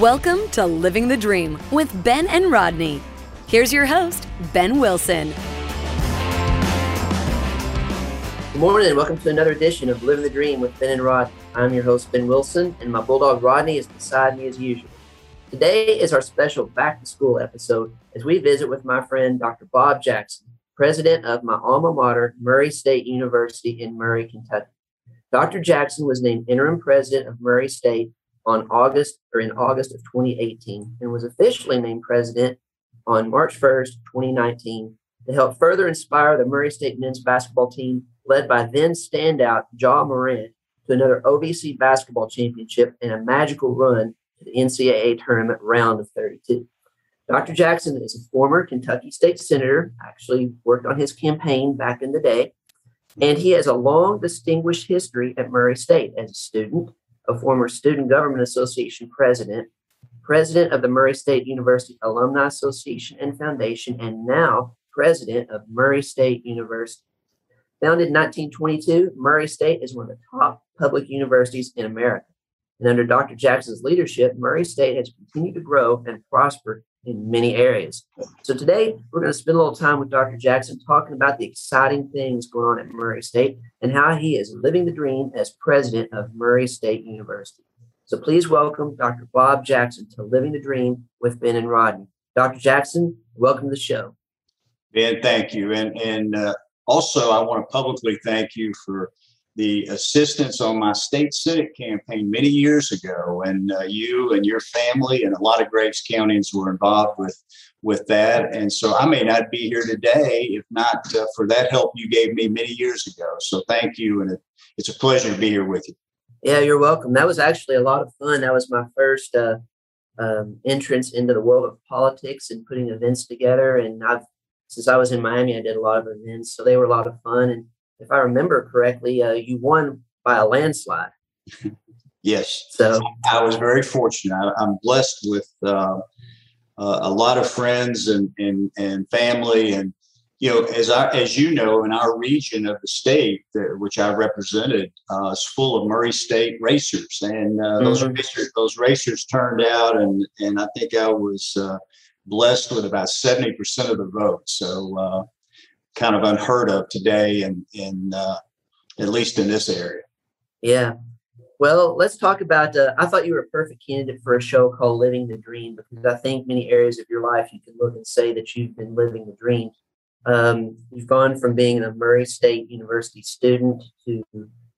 Welcome to Living the Dream with Ben and Rodney. Here's your host, Ben Wilson. Good morning and welcome to another edition of Living the Dream with Ben and Rodney. I'm your host, Ben Wilson, and my bulldog Rodney is beside me as usual. Today is our special back to school episode as we visit with my friend Dr. Bob Jackson, president of my alma mater, Murray State University in Murray, Kentucky. Dr. Jackson was named interim president of Murray State on August or in August of 2018 and was officially named president on March 1st, 2019 to help further inspire the Murray State men's basketball team led by then standout Ja Morant to another OVC basketball championship and a magical run to the NCAA tournament round of 32. Dr. Jackson is a former Kentucky State Senator, actually worked on his campaign back in the day, and he has a long distinguished history at Murray State as a student, a former Student Government Association president, president of the Murray State University Alumni Association and Foundation, and now president of Murray State University. Founded in 1922, Murray State is one of the top public universities in America. And under Dr. Jackson's leadership, Murray State has continued to grow and prosper in many areas. So today, we're going to spend a little time with Dr. Jackson talking about the exciting things going on at Murray State and how he is living the dream as president of Murray State University. So please welcome Dr. Bob Jackson to Living the Dream with Ben and Rodney. Dr. Jackson, welcome to the show. Ben, thank you. And, and uh, also, I want to publicly thank you for the assistance on my state senate campaign many years ago and uh, you and your family and a lot of Graves Countians were involved with with that. And so i may not be here today if not uh, for that help you gave me many years ago. So thank you and it, it's a pleasure to be here with you. Yeah you're welcome. That was actually a lot of fun. That was my first uh, um, entrance into the world of politics and putting events together. And i've since i was in miami i did a lot of events so they were a lot of fun. And if I remember correctly, uh, you won by a landslide. yes. So I was very fortunate. I, am blessed with uh, uh, a lot of friends and, and, and family. And, you know, as I, as you know, in our region of the state, that, which I represented, uh, is full of Murray State racers. And uh, those, mm-hmm. racers, those racers turned out, and, and I think I was uh, blessed with about 70% of the vote. So, kind of unheard of today, and in, in uh, at least in this area. Yeah. Well, let's talk about. Uh, I thought you were a perfect candidate for a show called Living the Dream because I think many areas of your life you can look and say that you've been living the dream. Um, you've gone from being a Murray State University student to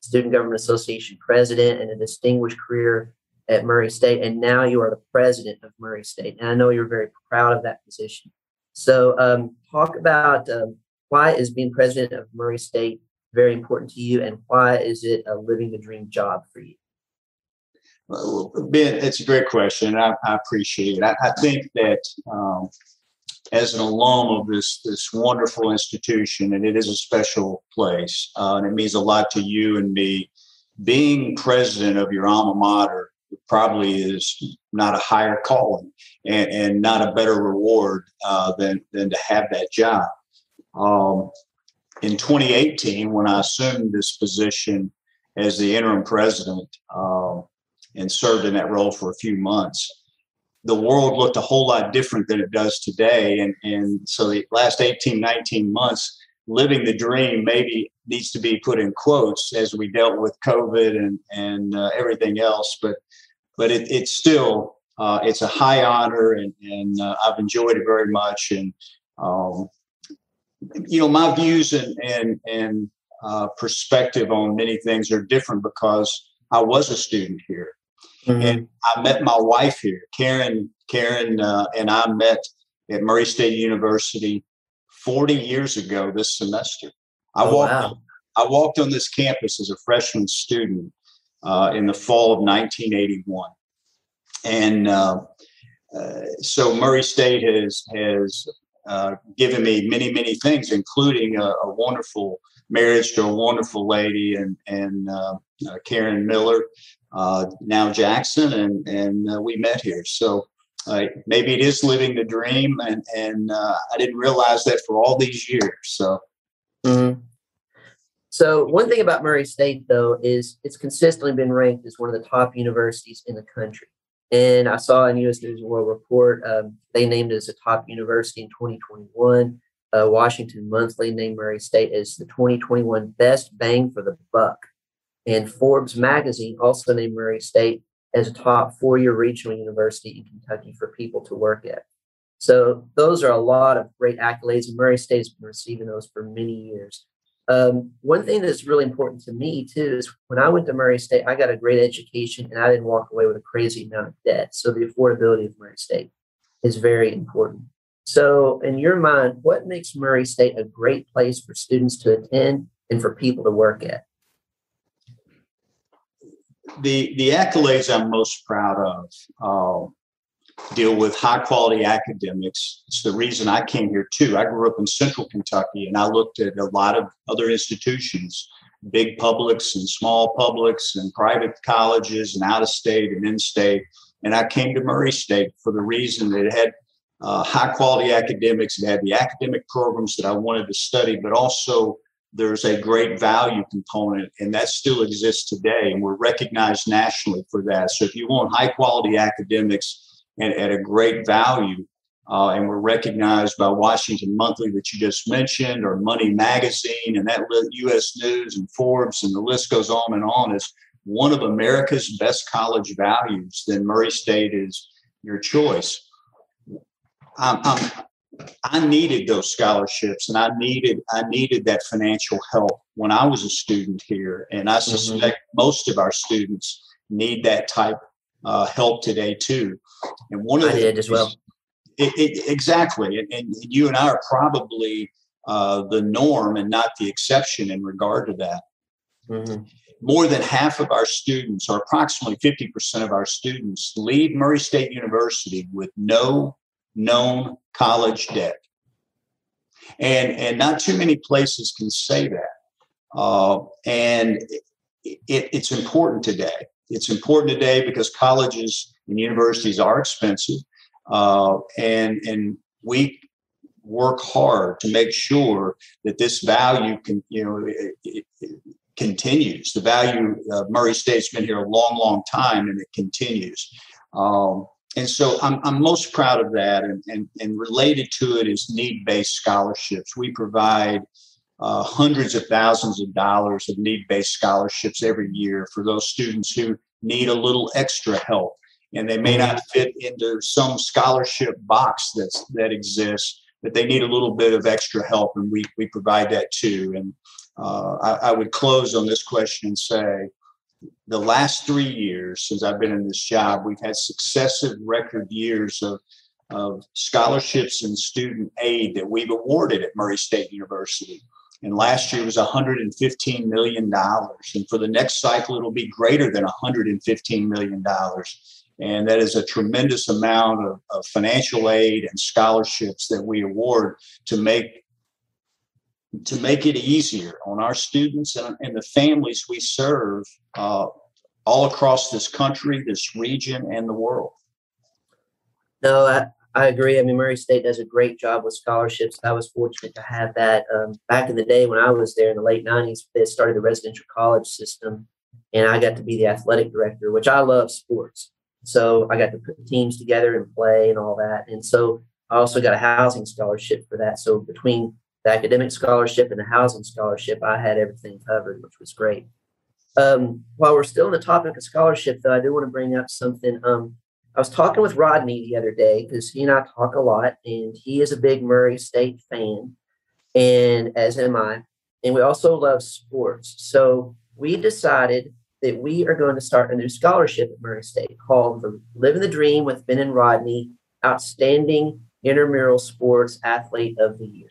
Student Government Association president and a distinguished career at Murray State, and now you are the president of Murray State. And I know you're very proud of that position. So, um, talk about um, why is being president of Murray State very important to you, and why is it a living the dream job for you? Ben, it's a great question. I, I appreciate it. I, I think that um, as an alum of this this wonderful institution, and it is a special place, uh, and it means a lot to you and me. Being president of your alma mater probably is not a higher calling and, and not a better reward uh, than than to have that job. Um, in 2018, when I assumed this position as the interim president um, and served in that role for a few months, the world looked a whole lot different than it does today. And, and so the last 18, 19 months, living the dream maybe needs to be put in quotes as we dealt with COVID and, and uh, everything else. But, but it, it's still, uh, it's a high honor and, and uh, I've enjoyed it very much. And um, you know, my views and and and uh, perspective on many things are different because I was a student here, mm-hmm. and I met my wife here, Karen. Karen uh, and I met at Murray State University 40 years ago this semester. I oh, walked. Wow. I walked on this campus as a freshman student uh, in the fall of 1981, and uh, uh, so Murray State has has uh, given me many, many things, including a, a, wonderful marriage to a wonderful lady and and uh, uh, Karen Miller, uh, now Jackson, and and uh, we met here. So maybe it is living the dream, and and I didn't realize that for all these years. So. Mm-hmm. So one thing about Murray State, though, is it's consistently been ranked as one of the top universities in the country. And I saw in U.S. News and World Report um, they named it as a top university in 2021. Uh, Washington Monthly named Murray State as the 2021 best bang for the buck. And Forbes magazine also named Murray State as a top four year regional university in Kentucky for people to work at. So those are a lot of great accolades, and Murray State has been receiving those for many years. Um, one thing that's really important to me too is when I went to Murray State, I got a great education and I didn't walk away with a crazy amount of debt. So the affordability of Murray State is very important. So, in your mind, what makes Murray State a great place for students to attend and for people to work at? The the accolades I'm most proud of uh, deal with high quality academics. It's the reason I came here too. I grew up in Central Kentucky, and I looked at a lot of other institutions, big publics and small publics, and private colleges, and out of state and in state. And I came to Murray State for the reason that it had uh, high quality academics. It had the academic programs that I wanted to study, but also there's a great value component, and that still exists today. And we're recognized nationally for that. So if you want high quality academics and at a great value, uh, and we're recognized by Washington Monthly that you just mentioned, or Money Magazine, and that U.S. News and Forbes, and the list goes on and on as one of America's best college values. Then Murray State is your choice. I'm, I'm, I needed those scholarships, and I needed I needed that financial help when I was a student here, and I mm-hmm. suspect mm-hmm. most of our students need that type uh, help today too. And one of I the did as well. It, it, exactly, and, and, you and I are probably uh, the norm and not the exception in regard to that. Mm-hmm. More than half of our students, or approximately 50% of our students, leave Murray State University with no known college debt. And, and not too many places can say that. Uh, and it, it's important today. It's important today because colleges and universities are expensive. Uh, and, and we work hard to make sure that this value can, you know, it, it, it continues. The value of Murray State's been here a long, long time, and it continues. Um, and so I'm, I'm most proud of that. And, and, and related to it is need based scholarships. We provide uh, hundreds of thousands of dollars of need based scholarships every year for those students who need a little extra help. And they may not fit into some scholarship box that's, that exists, but they need a little bit of extra help, and we, we provide that too. And uh, I, I would close on this question and say, the last three years since I've been in this job, we've had successive record years of, of scholarships and student aid that we've awarded at Murray State University. And last year was $115 million. And for the next cycle, it'll be greater than $115 million. And that is a tremendous amount of, of financial aid and scholarships that we award to make to make it easier on our students and, and the families we serve uh, all across this country, this region, and the world. No, I, agree. I mean, Murray State does a great job with scholarships. I was fortunate to have that. Um, back in the day when I was there in the late 90s, they started the residential college system, and I got to be the athletic director, which I love sports. So I got to put teams together and play and all that. And so I also got a housing scholarship for that. So between the academic scholarship and the housing scholarship, I had everything covered, which was great. Um, while we're still on the topic of scholarship, though, I do want to bring up something. Um, I was talking with Rodney the other day because he and I talk a lot, and he is a big Murray State fan, and as am I. And we also love sports. So we decided that we are going to start a new scholarship at Murray State called the Living the Dream with Ben and Rodney Outstanding Intramural Sports Athlete of the Year.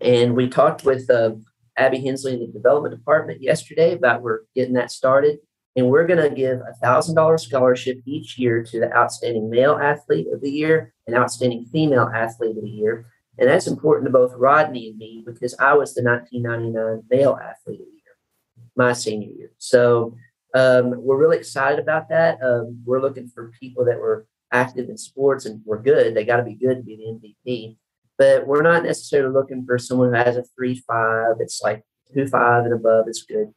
And we talked with uh, Abby Hensley in the development department yesterday about we're getting that started. And we're going to give a $1,000 scholarship each year to the outstanding male athlete of the year and outstanding female athlete of the year. And that's important to both Rodney and me because I was the 1999 male athlete of the year, my senior year. So um, we're really excited about that. Um, we're looking for people that were active in sports and were good. They got to be good to be the MVP but we're not necessarily looking for someone who has a three five. It's like two five and above is good.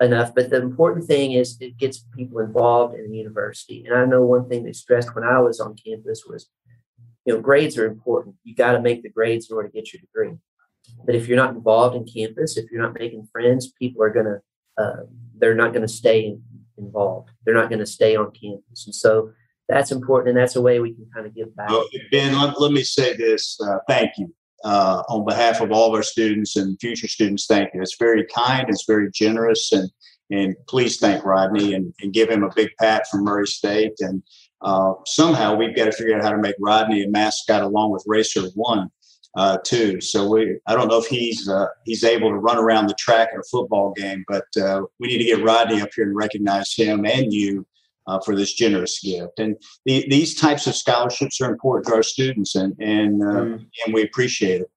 Enough. But the important thing is it gets people involved in the university. And I know one thing they stressed when I was on campus was, you know, grades are important. You got to make the grades in order to get your degree. But if you're not involved in campus, if you're not making friends, people are gonna uh, they're not to stay involved. They're not to stay on campus, and so that's important, and that's a way we can kind of give back. Ben, let, let, me say this: uh, thank you uh, on behalf of all of our students and future students. Thank you. It's very kind. It's very generous, and and please thank Rodney and, and give him a big pat from Murray State. And uh, somehow we've got to figure out how to make Rodney a mascot along with Racer One uh, too. So we, I don't know if he's uh, he's able to run around the track at a football game, but uh, we need to get Rodney up here and recognize him and you uh, for this generous gift. And the, these types of scholarships are important to our students, and and mm. and we appreciate it.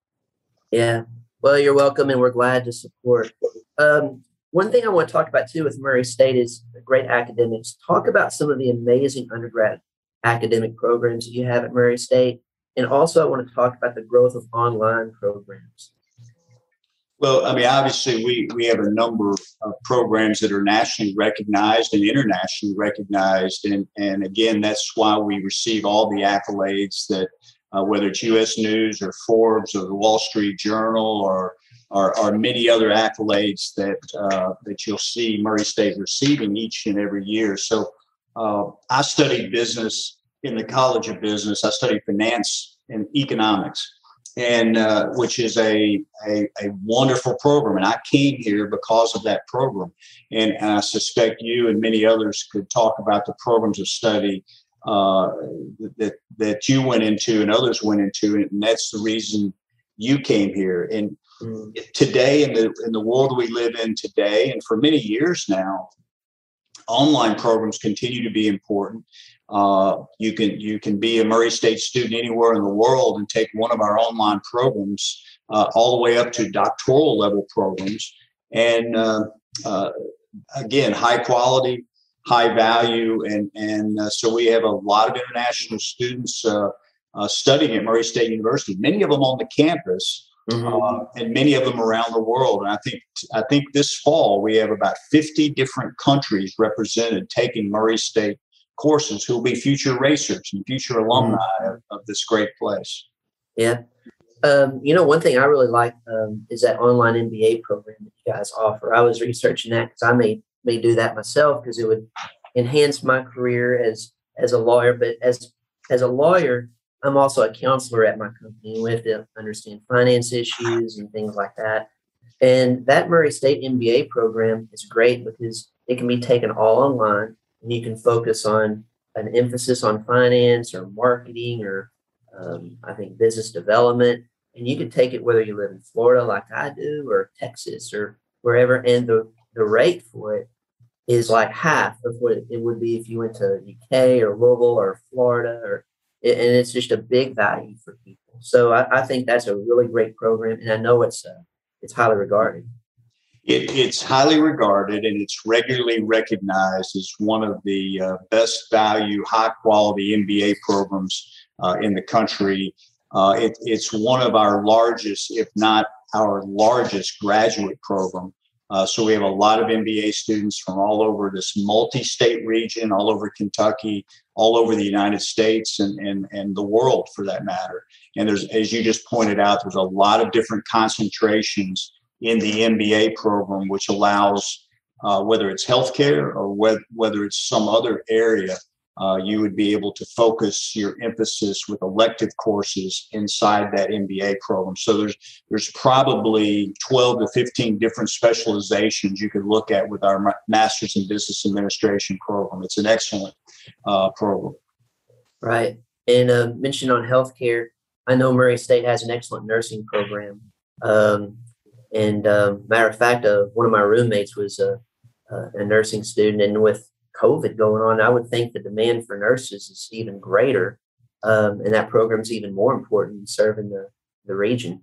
Yeah. Well, you're welcome, and we're glad to support. Um, one thing I want to talk about too with Murray State is great academics. Talk about some of the amazing undergrad academic programs that you have at Murray State and also, I want to talk about the growth of online programs. Well, I mean, obviously, we, we have a number of programs that are nationally recognized and internationally recognized. And, and again, that's why we receive all the accolades that, uh, whether it's US News or Forbes or the Wall Street Journal or, or, or many other accolades that, uh, that you'll see Murray State receiving each and every year. So uh, I studied business in the College of Business. I studied finance and economics, and uh, which is a, a, a wonderful program. And I came here because of that program. And, and, I suspect you and many others could talk about the programs of study uh, that that you went into and others went into, and that's the reason you came here. And mm. today, in the in the world we live in today, and for many years now, online programs continue to be important. Uh, you can you can be a Murray State student anywhere in the world and take one of our online programs uh, all the way up to doctoral level programs, and uh, uh again, high quality, high value, and and uh, so we have a lot of international students uh, studying at Murray State University. Many of them on the campus. Mm-hmm. and many of them around the world, and I think I think this fall we have about fifty different countries represented taking Murray State courses who will be future racers and future alumni mm. of, of, this great place. Yeah. Um, you know, one thing I really like um, is that online MBA program that you guys offer. I was researching that because I may may do that myself because it would enhance my career as as a lawyer. But as as a lawyer, I'm also a counselor at my company. We have to understand finance issues and things like that. And that Murray State MBA program is great because it can be taken all online and you can focus on an emphasis on finance or marketing or um, I think business development. And you can take it whether you live in Florida like I do or Texas or wherever. And the, the rate for it is like half of what it would be if you went to UK or Louisville or Florida or and it's just a big value for people. So I, I think that's a really great program, and I know it's uh, it's highly regarded. It, it's highly regarded and it's regularly recognized as one of the uh, best value, high quality MBA programs uh, in the country. Uh, it, it's one of our largest, if not our largest, graduate program. Uh, so we have a lot of MBA students from all over this multi-state region, all over Kentucky, all over the United States, and, and, and the world for that matter. And there's, as you just pointed out, there's a lot of different concentrations in the MBA program, which allows uh, whether it's healthcare or whether, whether it's some other area, uh, you would be able to focus your emphasis with elective courses inside that MBA program. So there's there's probably 12 to 15 different specializations you could look at with our Masters in Business Administration program. It's an excellent uh, program. Right. And uh, mentioned on healthcare, I know Murray State has an excellent nursing program. Um, and um, matter of fact, uh, one of my roommates was a, a nursing student, and with COVID going on, I would think the demand for nurses is even greater, um, and that program is even more important in serving the, the region.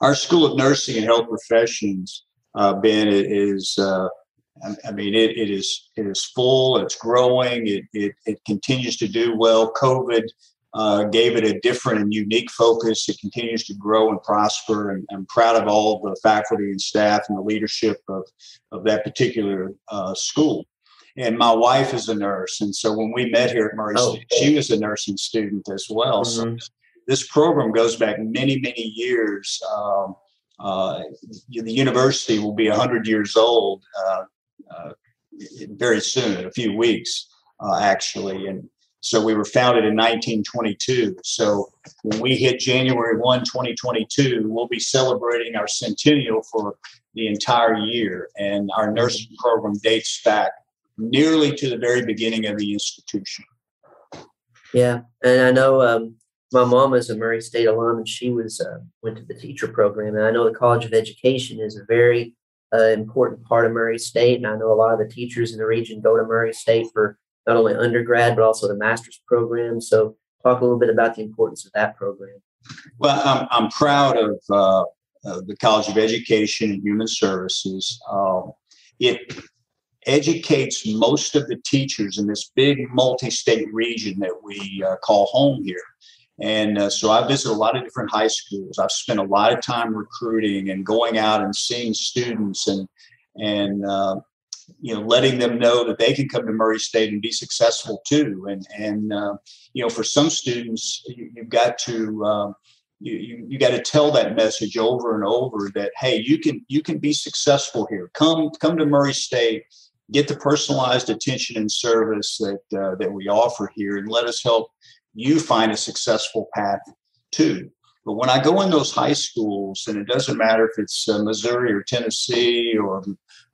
Our School of Nursing and Health Professions, uh, Ben, is uh, I mean it, it is it is full. It's growing. It, it it continues to do well. COVID uh, gave it a different and unique focus. It continues to grow and prosper, and I'm proud of all the faculty and staff and the leadership of, of that particular uh, school. And my wife is a nurse, and so when we met here at Murray oh. State, she was a nursing student as well. Mm-hmm. So this program goes back many, many years. Um, uh, the university will be 100 years old uh, uh, very soon, in a few weeks, uh, actually. And so we were founded in 1922. So when we hit January 1, 2022, we'll be celebrating our centennial for the entire year. And our nursing program dates back nearly to the very beginning of the institution. Yeah, and I know um, my mom is a Murray State alum, and she was uh, went to the teacher program. And I know the College of Education is a very uh, important part of Murray State, and I know a lot of the teachers in the region go to Murray State for not only undergrad but also the master's program. So, talk a little bit about the importance of that program. Well, I'm, I'm proud of uh, the College of Education and Human Services. Um, it educates most of the teachers in this big multi-state region that we uh, call home here. And uh, so I visit a lot of different high schools. I've spent a lot of time recruiting and going out and seeing students and and uh, you know letting them know that they can come to Murray State and be successful too. And and uh, you know for some students you, have got to um, you, you, you got to tell that message over and over that hey you can you can be successful here. Come come to Murray State get the personalized attention and service that uh, that we offer here and let us help you find a successful path too but when i go in those high schools and it doesn't matter if it's uh, missouri or tennessee or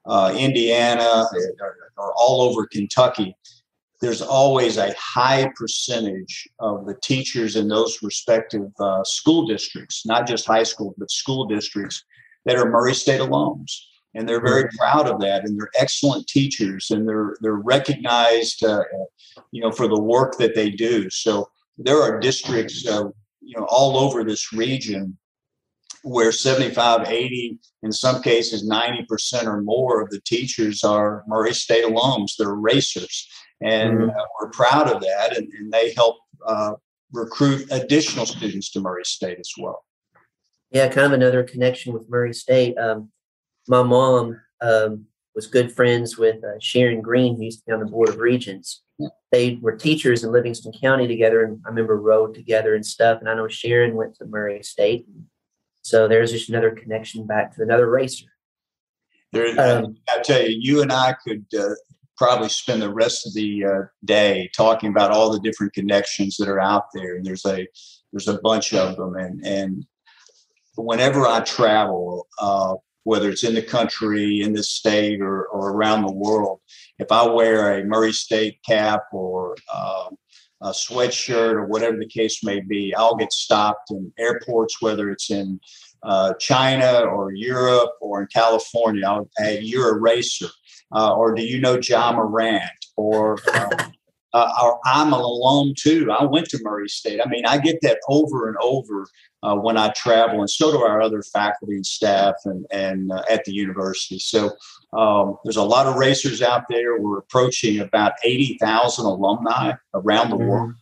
uh, indiana or, or, all over kentucky. There's always a high percentage of the teachers in those respective uh, school districts not just high schools but school districts that are murray state alums. And they're very mm-hmm. proud of that and they're excellent teachers and they're they're recognized uh, you know for the work that they do. So there are districts uh, you know all over this region where 75 80 in some cases 90% or more of the teachers are murray state alums they're racers and mm-hmm. uh, we're proud of that and, and they help uh, recruit additional students to murray state as well yeah kind of another connection with murray state um, my mom um, was good friends with uh, Sharon Green, who used to be on the Board of Regents. They were teachers in Livingston County together, and I remember rode together and stuff. And I know Sharon went to Murray State. So there's just another connection back to another racer. There, um, I tell you, you and I could uh, probably spend the rest of the uh, day talking about all the different connections that are out there, and there's a there's a bunch of them. And and whenever I travel, uh, whether it's in the country, in the state, or, or around the world. If I wear a Murray State cap or uh, a sweatshirt or whatever the case may be, I'll get stopped in airports, whether it's in uh, China or Europe or in California. I'll, hey, you're a racer. Uh, or do you know Ja Morant? Or, uh, uh, or I'm an alum too. I went to Murray State. I mean, I get that over and over uh, when I travel, and so do our other faculty and staff and, and uh, at the university. So um, there's a lot of racers out there. We're approaching about 80,000 alumni around the mm-hmm. world.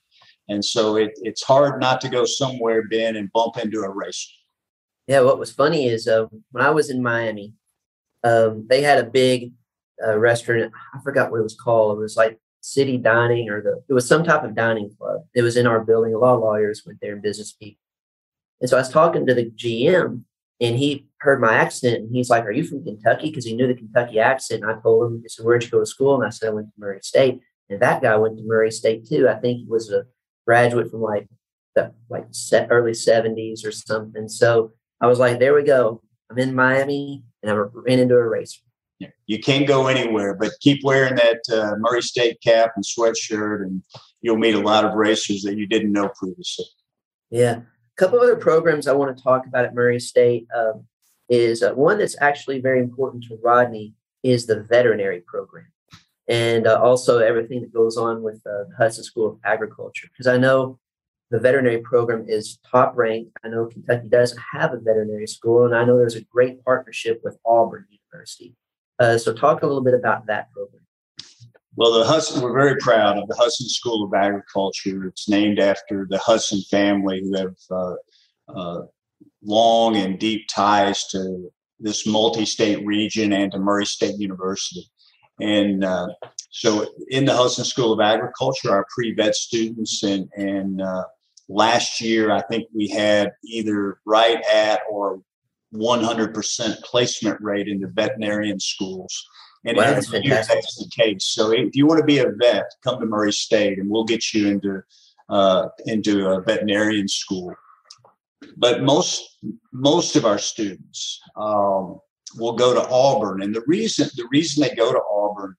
And so it, it's hard not to go somewhere, Ben, and bump into a racer. Yeah, what was funny is uh, when I was in Miami, um, they had a big uh, restaurant. I forgot what it was called. It was like City Dining or the, it was some type of dining club. It was in our building. A lot of lawyers went there and business people. And so I was talking to the GM and he heard my accent and he's like, Are you from Kentucky? Because he knew the Kentucky accent. And I told him, He said, Where'd you go to school? And I said, I went to Murray State. And that guy went to Murray State too. I think he was a graduate from like the like early 70s or something. So I was like, There we go. I'm in Miami and I ran into a racer. You can't go anywhere, but keep wearing that uh, Murray State cap and sweatshirt, and you'll meet a lot of racers that you didn't know previously. Yeah. A couple other programs I want to talk about at Murray State um, is uh, one that's actually very important to Rodney is the veterinary program, and uh, also everything that goes on with uh, the Hudson School of Agriculture. Because I know the veterinary program is top ranked. I know Kentucky doesn't have a veterinary school, and I know there's a great partnership with Auburn University. Uh, so, talk a little bit about that program. Well, the Hudson, we're very proud of the Hudson School of Agriculture. It's named after the Hudson family who have uh, uh, long and deep ties to this multi-state region and to Murray State University. And uh, so in the Hudson School of Agriculture, our pre-vet students and, and uh, last year, I think we had either right at or 100% placement rate in the veterinarian schools. And Wow, every that's year that's the case. So if you want to be a vet, come to Murray State and we'll get you into uh, into a veterinarian school. But most most of our students um, will go to Auburn, and the reason the reason they go to Auburn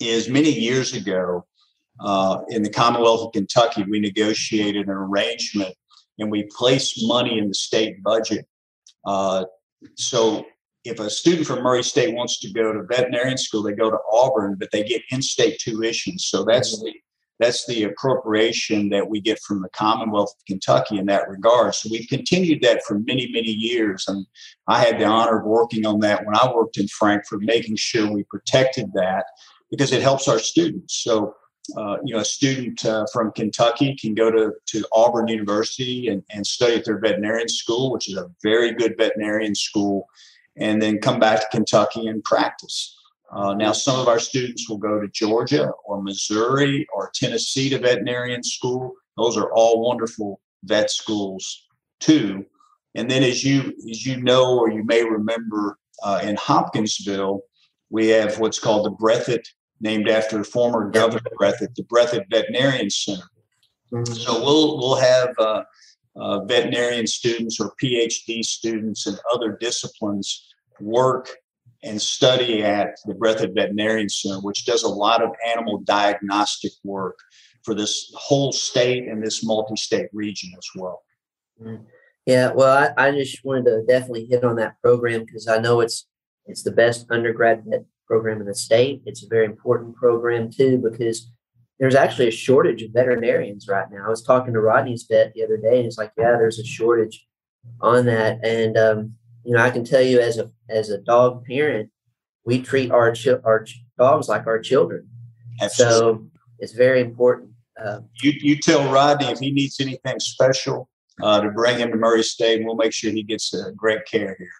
is many years ago uh, in the Commonwealth of Kentucky, we negotiated an arrangement and we placed money in the state budget. Uh, so if a student from Murray State wants to go to veterinarian school, they go to Auburn, but they get in-state tuition. So that's the that's the appropriation that we get from the Commonwealth of Kentucky in that regard. So we've continued that for many, many years. And I had the honor of working on that when I worked in Frankfort, making sure we protected that because it helps our students. So, uh, you know, a student uh, from Kentucky can go to, to Auburn University and, and study at their veterinarian school, which is a very good veterinarian school, and then come back to Kentucky and practice. Uh, now, some of our students will go to Georgia or Missouri or Tennessee to veterinarian school. Those are all wonderful vet schools too. And then, as you as you know or you may remember, uh, in Hopkinsville, we have what's called the Breathitt, named after former Governor Breathitt, the Breathitt Veterinarian Center. Mhm. So we'll we'll have uh, uh, veterinarian students or PhD students and other disciplines work and study at the Breathitt Veterinarian Center, which does a lot of animal diagnostic work for this whole state and this multi-state region as well. Yeah, well, I, I just wanted to definitely hit on that program because I know it's it's the best undergrad program in the state. It's a very important program too because there's actually a shortage of veterinarians right now. I was talking to Rodney's vet the other day, and he's like, "Yeah, there's a shortage on that." And um, you know, I can tell you as a as a dog parent, we treat our chi- our ch- dogs like our children. Absolutely. So it's very important. Uh, you you tell Rodney if he needs anything special uh, to bring him to Murray State, and we'll make sure he gets uh, great care here.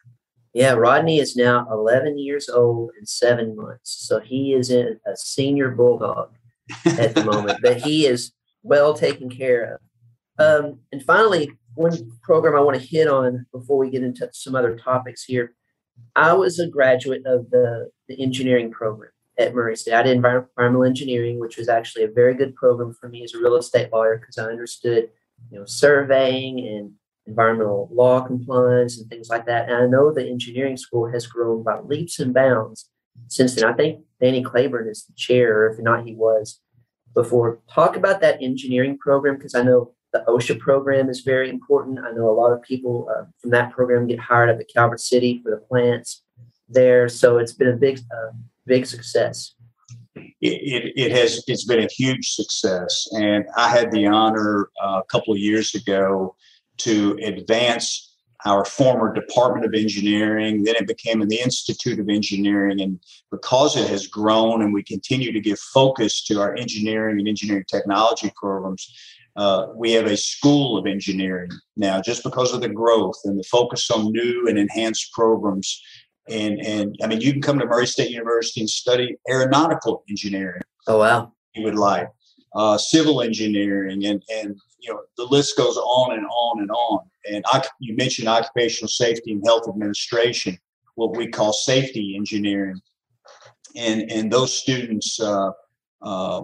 Yeah, Rodney is now 11 years old and seven months. So he is in a senior bulldog at the moment, but he is well taken care of. Um, and finally, one program I want to hit on before we get into some other topics here. I was a graduate of the, the engineering program at Murray State. I did environmental engineering, which was actually a very good program for me as a real estate lawyer because I understood, you know, surveying and environmental law compliance and things like that. And I know the engineering school has grown by leaps and bounds since then. I think Danny Claiborne is the chair, if not, he was before. Talk about that engineering program because I know the OSHA program is very important. I know a lot of people uh, from that program get hired up at Calvert City for the plants there. So it's been a big, uh, big success. it, it, it has it's been a huge success and i had the honor uh, a couple of years ago to advance our former department of engineering. Then it became the institute of engineering. And because it has grown and we continue to give focus to our engineering and engineering technology programs uh, we have a school of engineering now just because of the growth and the focus on new and enhanced programs. And and I mean you can come to Murray State University and study aeronautical engineering Oh, wow. you would like, uh, civil engineering, and and you know the list goes on and on and on. And I, you mentioned occupational safety and health administration, what we call safety engineering, and and those students uh, uh,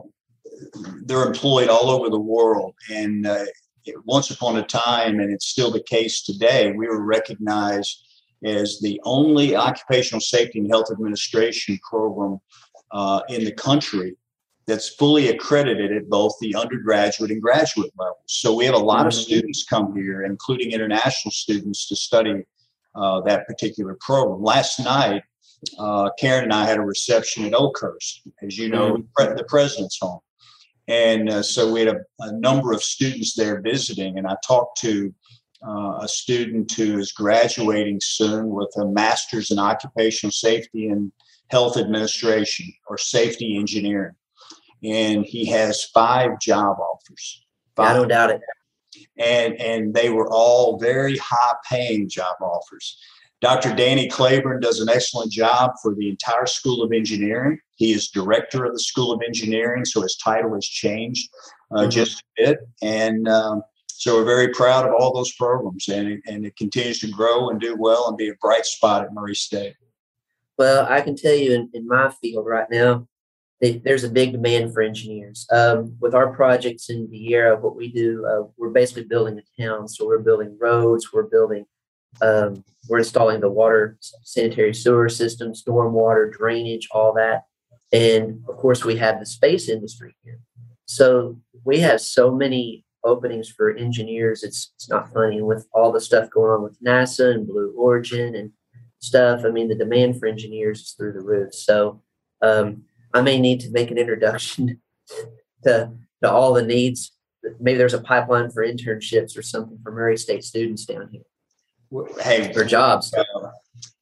they're employed all over the world. And uh, once upon a time, and it's still the case today, we were recognized as the only occupational safety and health administration program uh, in the country that's fully accredited at both the undergraduate and graduate levels. So we have a lot of Mhm. students come here, including international students, to study uh, that particular program. Last night, uh, Karen and I had a reception at Oakhurst, as you know, pre- the president's home. And uh, so we had a, a number of students there visiting, and I talked to uh, a student who is graduating soon with a master's in occupational safety and health administration or safety engineering. And he has five job offers. Five. I don't doubt it. And, and they were all very high paying job offers. Dr. Danny Claiborne does an excellent job for the entire School of Engineering. He is director of the School of Engineering, so his title has changed uh, mm-hmm. just a bit. And um, so we're very proud of all those programs, and it, and it continues to grow and do well and be a bright spot at Murray State. Well, I can tell you in, in my field right now, they, there's a big demand for engineers. Um, with our projects in Viera, what we do, uh, we're basically building a town. So we're building roads, we're building um, we're installing the water sanitary sewer system, stormwater, drainage, all that. And of course, we have the space industry here. So we have so many openings for engineers. It's, it's not funny. with all the stuff going on with NASA and Blue Origin and stuff, I mean, the demand for engineers is through the roof. So um, I may need to make an introduction to, to all the needs. Maybe there's a pipeline for internships or something for Murray State students down here hey, for jobs. Uh,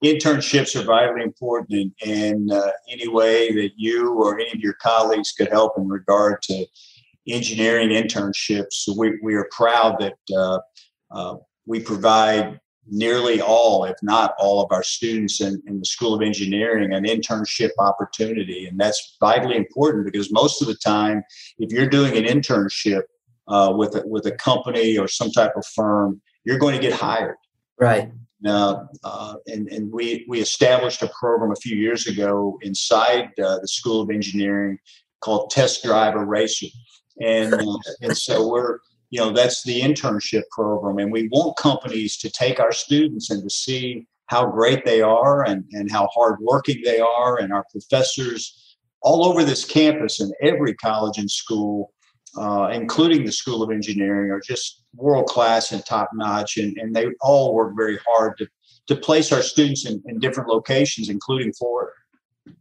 internships are vitally important in, in uh, any way that you or any of your colleagues could help in regard to engineering internships. We, we are proud that uh, uh, we provide nearly all, if not all, of our students in, in, the School of Engineering an internship opportunity. And that's vitally important because most of the time, if you're doing an internship uh, with, a, with a company or some type of firm, you're going to get hired. Right. Now, uh, and, and we, we established a program a few years ago inside uh, the School of Engineering called Test Drive a Racer. And, uh, and so we're, you know, that's the internship program. And we want companies to take our students and to see how great they are and, and how hardworking they are. And our professors all over this campus and every college and school uh, including the School of Engineering, are just world class and top notch, and, and they all work very hard to, to place our students in, in different locations, including Florida.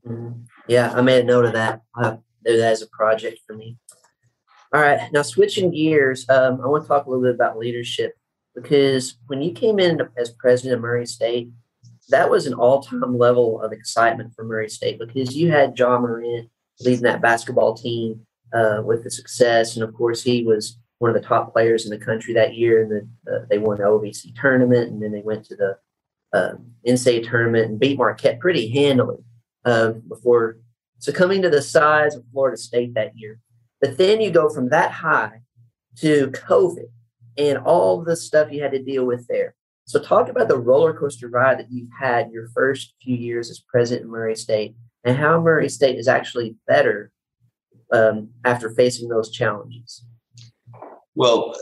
Mm-hmm. Yeah, I made a note of that. Do that as a project for me. All right, now switching gears, um, I want to talk a little bit about leadership because when you came in as president of Murray State, that was an all-time level of excitement for Murray State because you had Ja Morant leading that basketball team uh, with the success. And of course, he was one of the top players in the country that year. And uh, they won the OVC tournament, and then they went to the uh, NCAA tournament and beat Marquette pretty handily uh, before succumbing to the size of Florida State that year. But then you go from that high to COVID and all the stuff you had to deal with there. So, talk about the roller coaster ride that you've had your first few years as president of Murray State and how Murray State is actually better um, after facing those challenges? Well,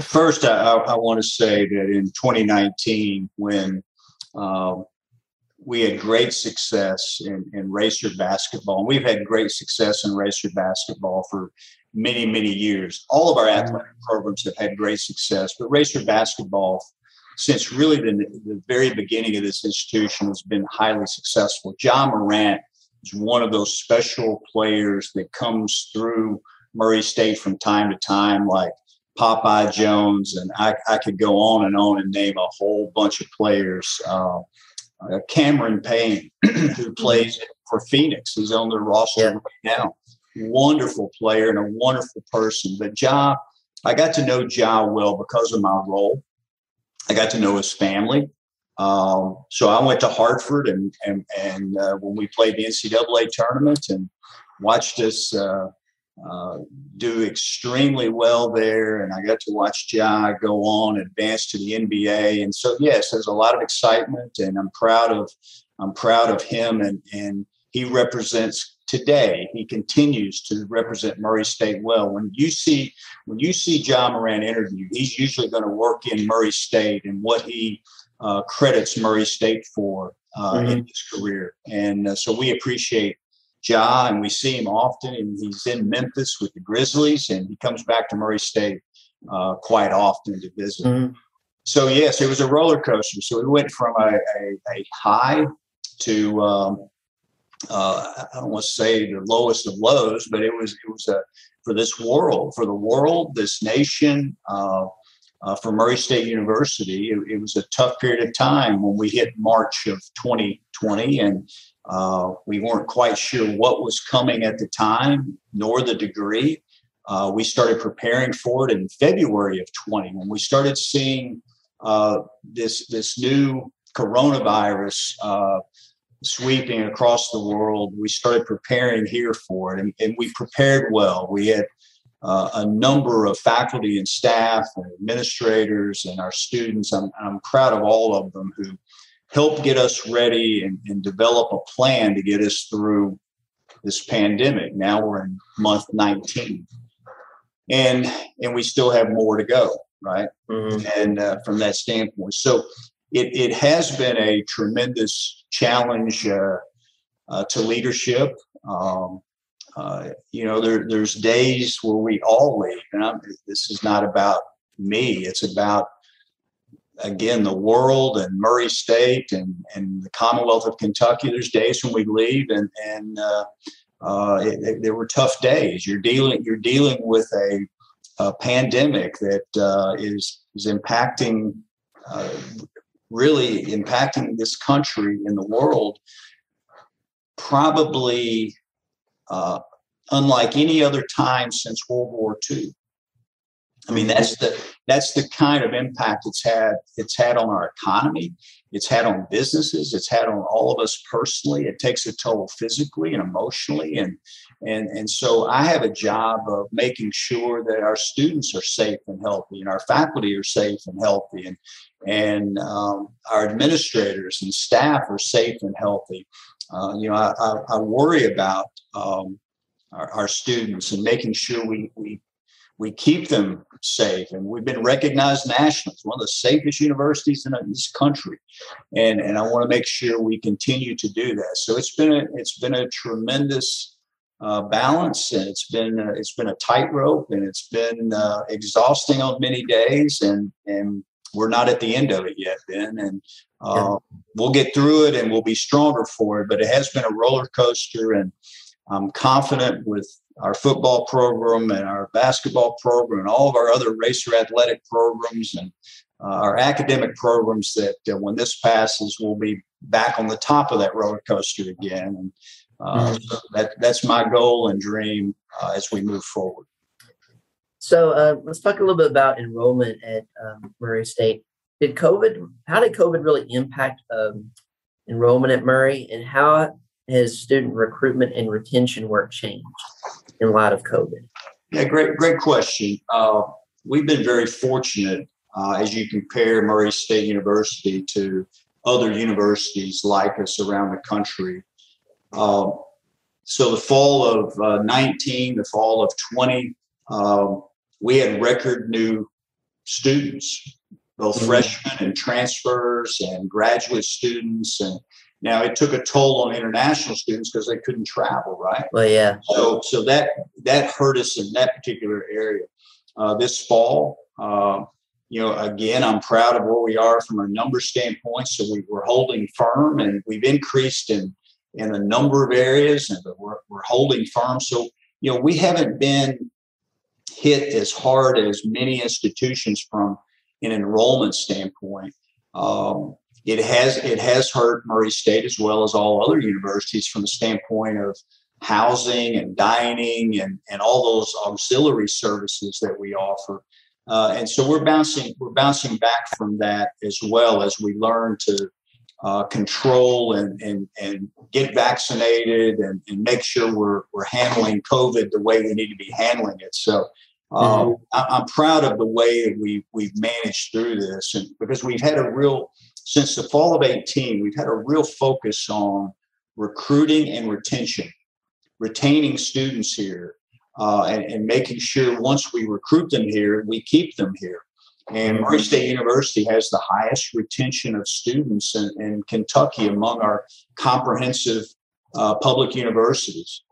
first, I, I want to say that in 2019, when um, we had great success in, in racer basketball, and we've had great success in racer basketball for many, many years. All of our athletic programs have had great success, but racer basketball, since really the, the very beginning of this institution, has been highly successful. Ja Morant is one of those special players that comes through Murray State from time to time, like Popeye Jones, and I, I could go on and on and name a whole bunch of players. Uh, uh, Cameron Payne, who plays for Phoenix, is on the roster yeah. right now. Wonderful player and a wonderful person. But Ja, I got to know Ja well because of my role. I got to know his family. Um, so I went to Hartford and and and uh, when we played the NCAA tournament and watched us uh, uh, do extremely well there, and I got to watch Ja go on advance to the NBA. And so yes, there's a lot of excitement, and I'm proud of I'm proud of him, and and he represents today. He continues to represent Murray State well. When you see when you see Ja Morant interview, he's usually going to work in Murray State and what he uh, credits Murray State for uh, mm-hmm. in his career. And uh, so we appreciate Ja, and we see him often. And he's in Memphis with the Grizzlies, and he comes back to Murray State uh, quite often to visit. Mm-hmm. So yes, it was a roller coaster. So we went from a, a, a high to um, uh, I don't want to say the lowest of lows, but it was it was a for this world, for the world, this nation. Uh, uh, for Murray State University. It, it, was a tough period of time when we hit March of 2020, and Uh, we weren't quite sure what was coming at the time, nor the degree. Uh, we started preparing for it in February of 20 when we started seeing uh, this this new coronavirus uh, sweeping across the world. We started preparing here for it, and, and we prepared well. We had uh, a number of faculty and staff and administrators and our students. I'm, I'm proud of all of them who helped get us ready and, and develop a plan to get us through this pandemic. Now we're in month 19 and and we still have more to go right? Mm-hmm. and uh, from that standpoint. So it, it has been a tremendous challenge uh, uh, to leadership. Um, uh, you know there, there's days where we all leave and I'm, this is not about me. It's about again the world and murray state and, and the commonwealth of kentucky there's days when we leave and and uh, uh, it, it, there were tough days. You're dealing you're dealing with a, a pandemic that uh, is is impacting uh, really impacting this country and the world probably uh, unlike any other time since World War II. I mean, that's the that's the kind of impact it's had. It's had on our economy. It's had on businesses. It's had on all of us personally. It takes a toll physically and emotionally, and and and so I have a job of making sure that our students are safe and healthy, and our faculty are safe and healthy, and and um, our administrators and staff are safe and healthy. Uh, you know, I, I, I worry about um, our, our students and making sure we we we keep them safe. And we've been recognized nationally as one of the safest universities in this country. And, and I want to make sure we continue to do that. So it's been a, it's been a tremendous uh, balance and it's been uh, it's been a tightrope and it's been uh, exhausting on many days and and we're not at the end of it yet Ben and uh, we'll get through it and we'll be stronger for it but it has been a roller coaster and I'm confident with our football program and our basketball program and all of our other racer athletic programs and uh, our academic programs that uh, when this passes we'll be back on the top of that roller coaster again. And uh, mm-hmm. that that's my goal and dream uh, as we move forward. So uh, let's talk a little bit about enrollment at um, murray state. Did covid how did covid really impact um, enrollment at murray and how has student recruitment and retention work changed in light of COVID? Yeah, great, great question. Uh, we've been very fortunate uh, as you compare Murray State University to other universities like us around the country. Uh, so the fall of uh, 19, the fall of 20, um, we had record new students, both mm-hmm. freshmen and transfers and graduate students and now it took a toll on international students because they couldn't travel, right? Well, yeah. So so that that hurt us in that particular area. Uh, this fall, uh, you know, again, I'm proud of where we are from a number standpoint. So we, we're holding firm, and we've increased in in a number of areas, and we're we're holding firm. So you know, we haven't been hit as hard as many institutions from an enrollment standpoint. Um, it has it has hurt Murray State as well as all other universities from the standpoint of housing and dining and, and all those auxiliary services that we offer. Uh, and so we're bouncing we're bouncing back from that as well as we learn to uh, control and, and and get vaccinated and, and make sure we're we're handling COVID the way we need to be handling it. So um, mm-hmm. I, am proud of the way that we we've managed through this, and because we've had a real since the fall of 18, we've had a real focus on recruiting and retention, retaining students here, uh, and, and, making sure once we recruit them here, we keep them here. And Murray State University has the highest retention of students in, in Kentucky among our comprehensive uh, public universities.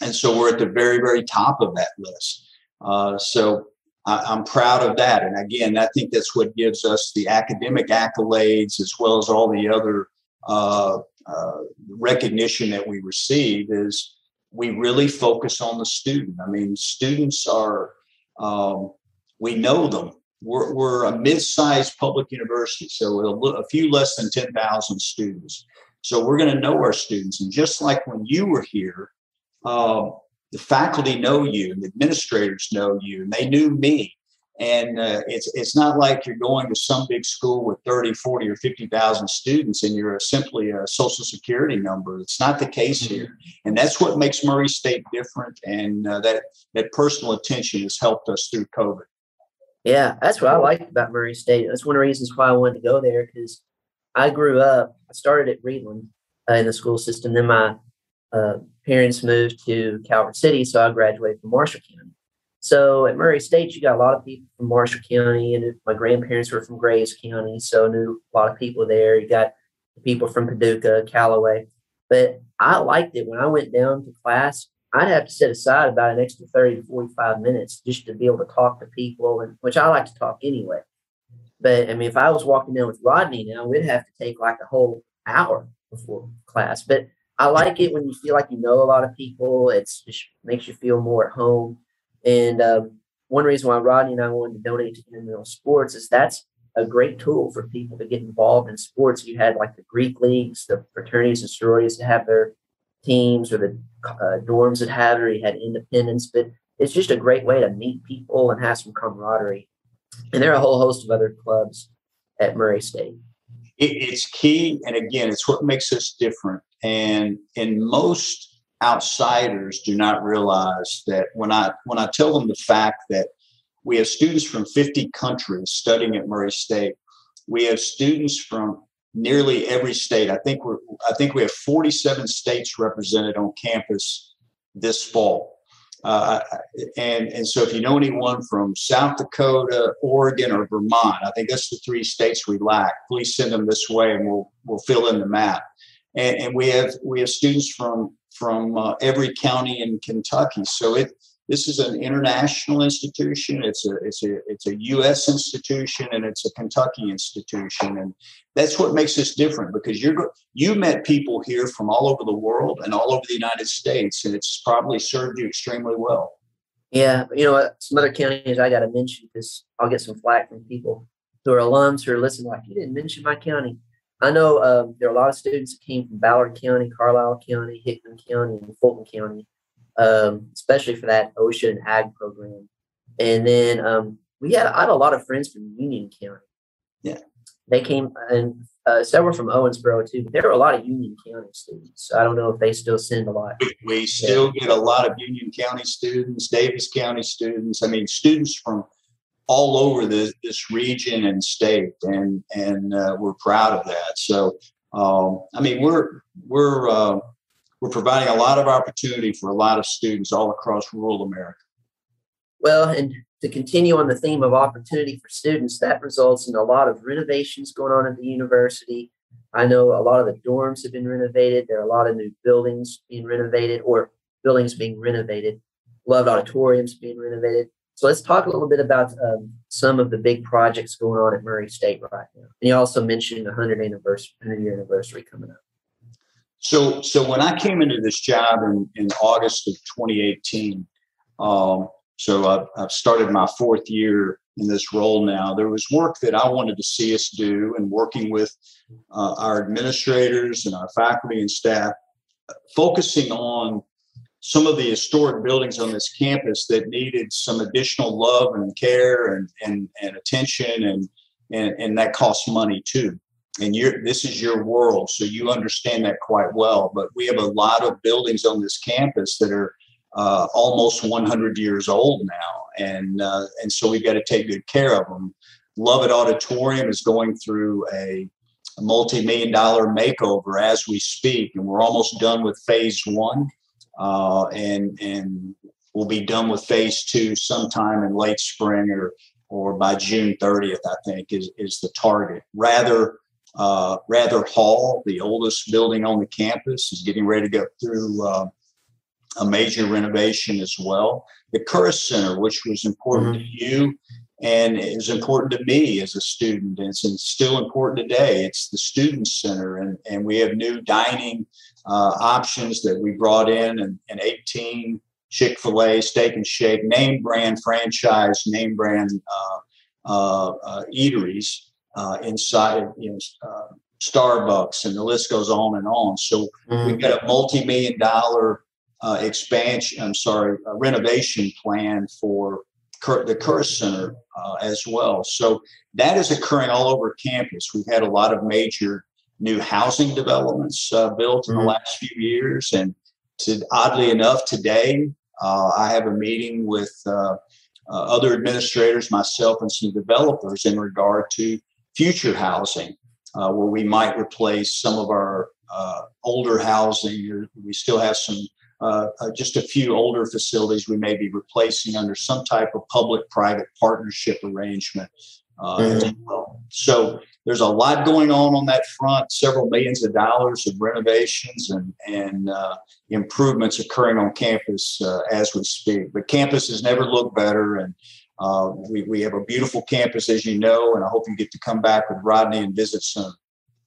And so we're at the very, very top of that list. Uh, so I, am proud of that. And again, I think that's what gives us the academic accolades as well as all the other uh, uh, recognition that we receive is we really focus on the student. I mean, students are, um, we know them. We're, we're a mid-sized public university, so a, a few less than 10,000 students. So we're going to know our students. And just like when you were here, uh, the faculty know you, the administrators know you, and they knew me. And uh, it's it's not like you're going to some big school with 30, 40, or 50,000 students and you're simply a social security number. It's not the case here. And that's what makes Murray State different. And uh, that, that personal attention has helped us through COVID. Yeah, that's what I liked about Murray State. That's one of the reasons why I wanted to go there because I grew up, I started at Reidland uh, in the school system. Then my uh, parents moved to Calvert City, so I graduated from Marshall County. So at Murray State, you got a lot of people from Marshall County, and my grandparents were from Graves County, so I knew a lot of people there. You got people from Paducah, Calloway. But I liked it when I went down to class. I'd have to set aside about an extra 30 to 45 minutes just to be able to talk to people, and which I like to talk anyway. But I mean, if I was walking down with Rodney now, we'd have to take like a whole hour before class. But I like it when you feel like you know a lot of people. It's just makes you feel more at home. And um, one reason why Rodney and I wanted to donate to intramural sports is that's a great tool for people to get involved in sports. You had like the Greek leagues, the fraternities and sororities to have their teams, or the uh, dorms that had, or you had independence. But it's just a great way to meet people and have some camaraderie. And there are a whole host of other clubs at Murray State it, it's key. And again, it's what makes us different. And and most outsiders do not realize that when I when I tell them the fact that we have students from 50 countries studying at Murray State, we have students from nearly every state. I think we're I think we have 47 states represented on campus this fall. Uh, and and so if you know anyone from South Dakota, Oregon, or Vermont, I think that's the three states we lack. Please send them this way, and we'll we'll fill in the map. And, and we have we have students from from uh, every county in Kentucky. So it this is an international institution. It's a it's a it's a U.S. institution and it's a Kentucky institution, and that's what makes us different because you're you met people here from all over the world and all over the United States, and it's probably served you extremely well. Yeah, you know some other counties I got to mention because I'll get some flack from people who are alums who are listening. Like you didn't mention my county. I know um, there are a lot of students that came from Ballard County, Carlisle County, Hickman County, and Fulton County um, especially for that Hutson ag program. And then um, we had I had a lot of friends from Union County. Yeah, they came and uh, several from Owensboro too. But there were a lot of Union County students. So I don't know if they still send a lot. We still yeah. get a lot of Union County students, Daviess County students. I mean, students from all over the, this region and state, and and uh, we're proud of that. So, um, I mean, we're we're uh, we're providing a lot of opportunity for a lot of students all across rural America. Well, and to continue on the theme of opportunity for students, that results in a lot of renovations going on at the university. I know a lot of the dorms have been renovated. There are a lot of new buildings being renovated or buildings being renovated, Lovett auditoriums being renovated. So let's talk a little bit about um, some of the big projects going on at Murray State right now. And you also mentioned the 100 anniversary, 100 year anniversary coming up. So, so when I came into this job in, in August of 2018, um, so I've, started my fourth year in this role now. There was work that I wanted to see us do, and working with uh, our administrators and our faculty and staff, focusing on some of the historic buildings on this campus that needed some additional love and care and, and, and attention, and, and, and that costs money too. And you're this is your world so you understand that quite well. But we have a lot of buildings on this campus that are uh, almost 100 years old now. And uh, and so we've got to take good care of them. Lovett auditorium is going through a multi-million dollar makeover as we speak and we're almost done with phase one uh, and and we'll be done with phase two sometime in late spring or or by June 30th, I think is is the target. Wrather uh, Wrather Hall, the oldest building on the campus, is getting ready to go through uh, a major renovation as well. The Curris Center, which was important mm-hmm. to you and is important to me as a student, and it's still important today. It's the Student Center, and, and we have new dining uh, options that we brought in, and, and 18 Chick fil A, Steak and Shake, name brand franchise, name brand uh, uh, uh, eateries uh, inside you know, uh, Starbucks, and the list goes on and on. So mm-hmm. we've got a multi-million dollar uh, expansion. I'm sorry, renovation plan for the Curris Center uh, as well. So that is occurring all over campus. We've had a lot of major new housing developments uh, built in mm-hmm. the last few years, and to, oddly enough, today uh, I have a meeting with uh, uh, other administrators, myself, and some developers in regard to future housing, uh, where we might replace some of our older housing. We still have some uh, uh, just a few older facilities we may be replacing under some type of public-private partnership arrangement uh, mm-hmm. well. So there's a lot going on on that front. Several millions of dollars of renovations and and uh, improvements occurring on campus uh, as we speak. But campus has never looked better, and uh, we we have a beautiful campus, as you know. And I hope you get to come back with Rodney and visit soon.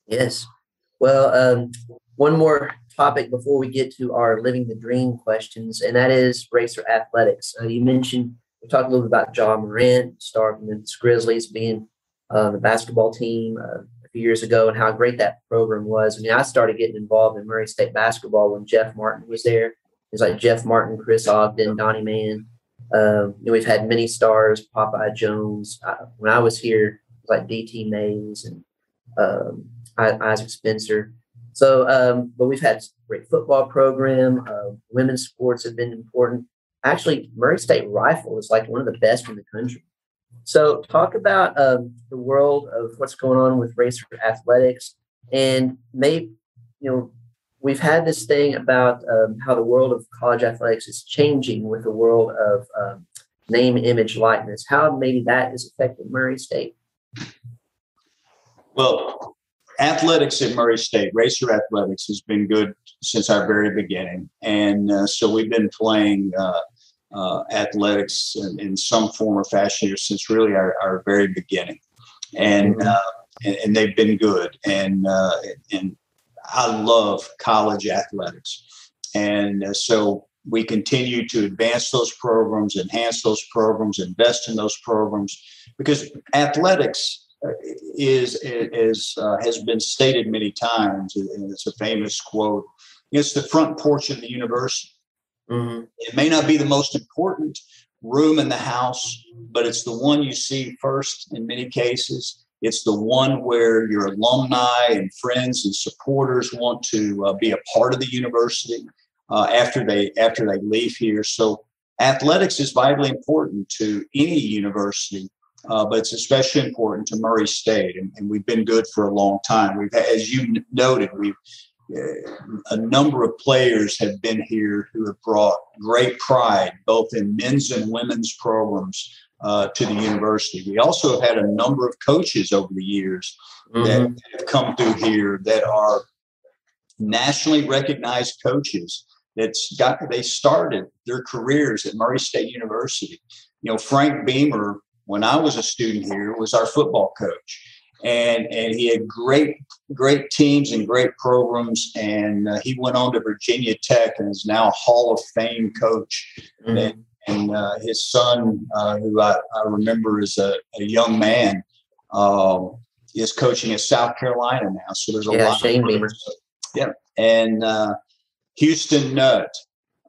Yes. Well, um, one more topic before we get to our living the dream questions, and that is racer athletics. Uh, you mentioned we talked a little bit about Ja Morant, star from the Grizzlies, being uh, the basketball team uh, a few years ago, and how great that program was. I mean, I started getting involved in Murray State basketball when Jeff Martin was there. It was like Jeff Martin, Chris Ogden, Donnie Mann. Um, you know, we've had many stars, Popeye Jones. Uh, when I was here, it was like DT Mays and um, Isaac Spencer. So, um, but we've had great football program. Uh, women's sports have been important. Actually, Murray State Rifle is like one of the best in the country. So, talk about um, the world of what's going on with racer athletics, and maybe you know we've had this thing about um, how the world of college athletics is changing with the world of um, name, image, likeness. How maybe that has affected Murray State. Well, athletics at Murray State, racer athletics, has been good since our very beginning, and uh, so we've been playing uh, uh, athletics in, in, some form or fashion here since really our, our very beginning, and, mm-hmm. Uh, and, and they've been good, and uh, and I love college athletics, and uh, so we continue to advance those programs, enhance those programs, invest in those programs, because athletics is is uh, has been stated many times, and it's a famous quote. It's the front porch of the university. Mm-hmm. It may not be the most important room in the house, but it's the one you see first in many cases. It's the one where your alumni and friends and supporters want to uh, be a part of the university uh, after they after they leave here. So athletics is vitally important to any university uh, but it's especially important to Murray State, and, and, we've been good for a long time. We've, as you noted, we've a number of players have been here who have brought great pride both in men's and women's programs uh, to the university. We also have had a number of coaches over the years mm-hmm. that have come through here that are nationally recognized coaches that's got they started their careers at Murray State University. You know, Frank Beamer when I was a student here was our football coach. And, and he had great great teams and great programs. And uh, he went on to Virginia Tech and is now a Hall of Fame coach. Mm-hmm. and, and uh, his son uh, who I, I, remember as a, a young man um, is coaching at South Carolina now. So there's a yeah, lot Shane Beamer yeah. And uh, Houston Nutt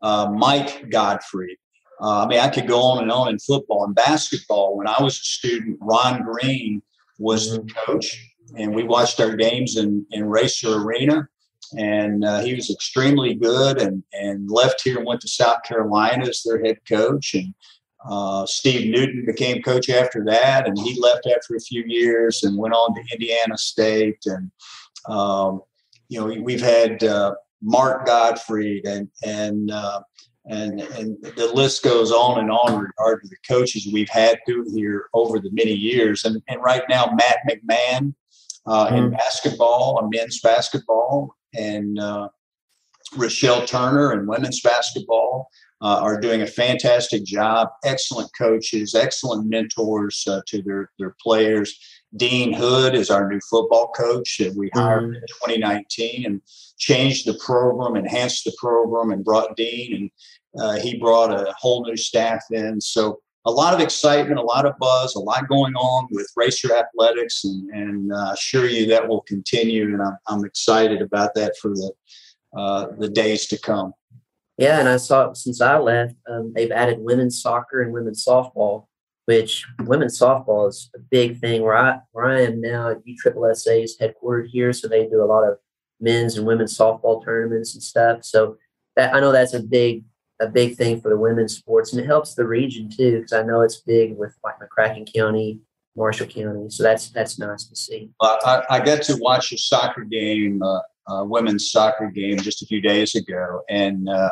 uh, Mike Gottfried. Uh, I mean, I could go on and on in football and basketball. When I was a student, Ron Greene was the mm-hmm. coach, and we watched our games in, in Racer Arena. And uh, he was extremely good and, and left here and went to South Carolina as their head coach. And uh, Steve Newton became coach after that, and he left after a few years and went on to Indiana State. And um, you know, we've had uh, Mark Gottfried and and uh, and and the list goes on and on in regard to the coaches we've had through here over the many years. And and right now, Matt McMahon uh, mm-hmm. in basketball, a men's basketball, and uh, Rechelle Turner in women's basketball uh, are doing a fantastic job. Excellent coaches, excellent mentors uh, to their their players. Dean Hood is our new football coach that we hired mm-hmm. in 2019 and changed the program, enhanced the program, and brought Dean and uh, he brought a whole new staff in. So a lot of excitement, a lot of buzz, a lot going on with Racer Athletics, and, and uh, assure you that will continue. And I'm, I'm excited about that for the uh, the days to come. Yeah, and I saw since I left, um, they've added women's soccer and women's softball, which women's softball is a big thing. Where I where I am now at USSSA is headquartered here, so they do a lot of men's and women's softball tournaments and stuff. So that I know that's a big a big thing for the women's sports, and it helps the region too because I know it's big with like McCracken County, Marshall County. So that's that's nice to see. Uh, I, I got to watch a soccer game, uh, women's soccer game, just a few days ago, and uh,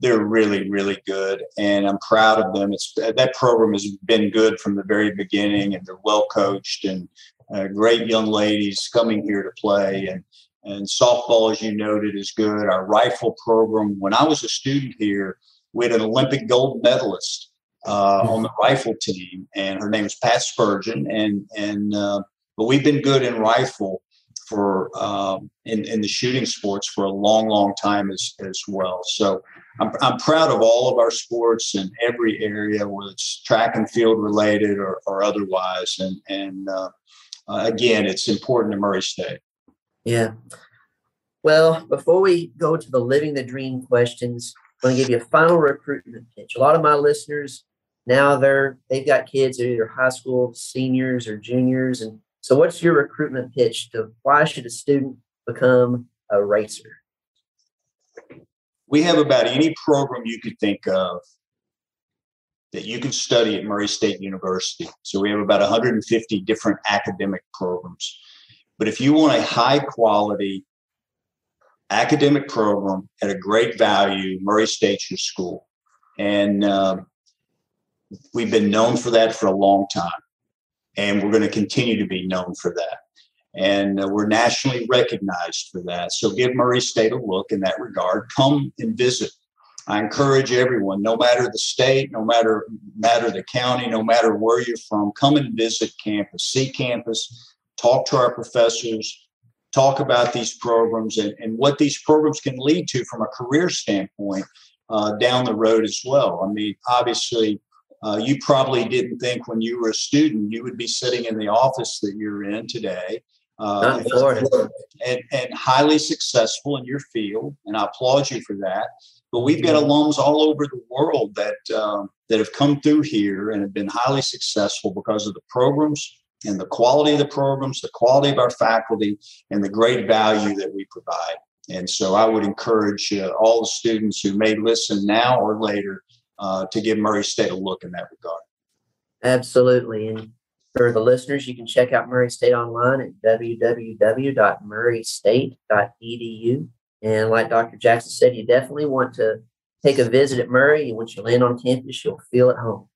they're really really good, and I'm proud of them. It's that program has been good from the very beginning, and they're well coached and uh, great young ladies coming here to play and. And softball, as you noted, is good. Our rifle program. When I was a student here, we had an Olympic gold medalist uh, on the rifle team, and her name is Pat Spurgeon. And and uh, but we've been good in rifle for um, in in the shooting sports for a long, long time as as well. So I'm I'm proud of all of our sports in every area, whether it's track and field related or, or otherwise. And and uh, uh again, it's important to Murray State. Yeah. Well, before we go to the living the dream questions, going to give you a final recruitment pitch. A lot of my listeners now they're they've got kids that are either high school seniors or juniors, and so what's your recruitment pitch to why should a student become a racer? We have about any program you could think of that you can study at Murray State University. So we have about 150 different academic programs. But if you want a high quality academic program at a great value, Murray State's your school. And uh, we've been known for that for a long time. And we're going to continue to be known for that. And uh, we're nationally recognized for that. So give Murray State a look in that regard. Come and visit. I encourage everyone, no matter the state, no matter matter the county, no matter where you're from, come and visit campus, see campus, talk to our professors, talk about these programs and, and what these programs can lead to from a career standpoint uh, down the road as well. I mean, obviously, uh, you probably didn't think when you were a student you would be sitting in the office that you're in today. Uh, and, and highly successful in your field, and I applaud you for that. But we've got alums all over the world that um, that have come through here and have been highly successful because of the programs and the quality of the programs, the quality of our faculty, and the great value that we provide. And so I would encourage uh, all the students who may listen now or later uh, to give Murray State a look in that regard. Absolutely. And for the listeners, you can check out Murray State online at www.murraystate.edu. And like Dr. Jackson said, you definitely want to take a visit at Murray. And once you land on campus, you'll feel at home.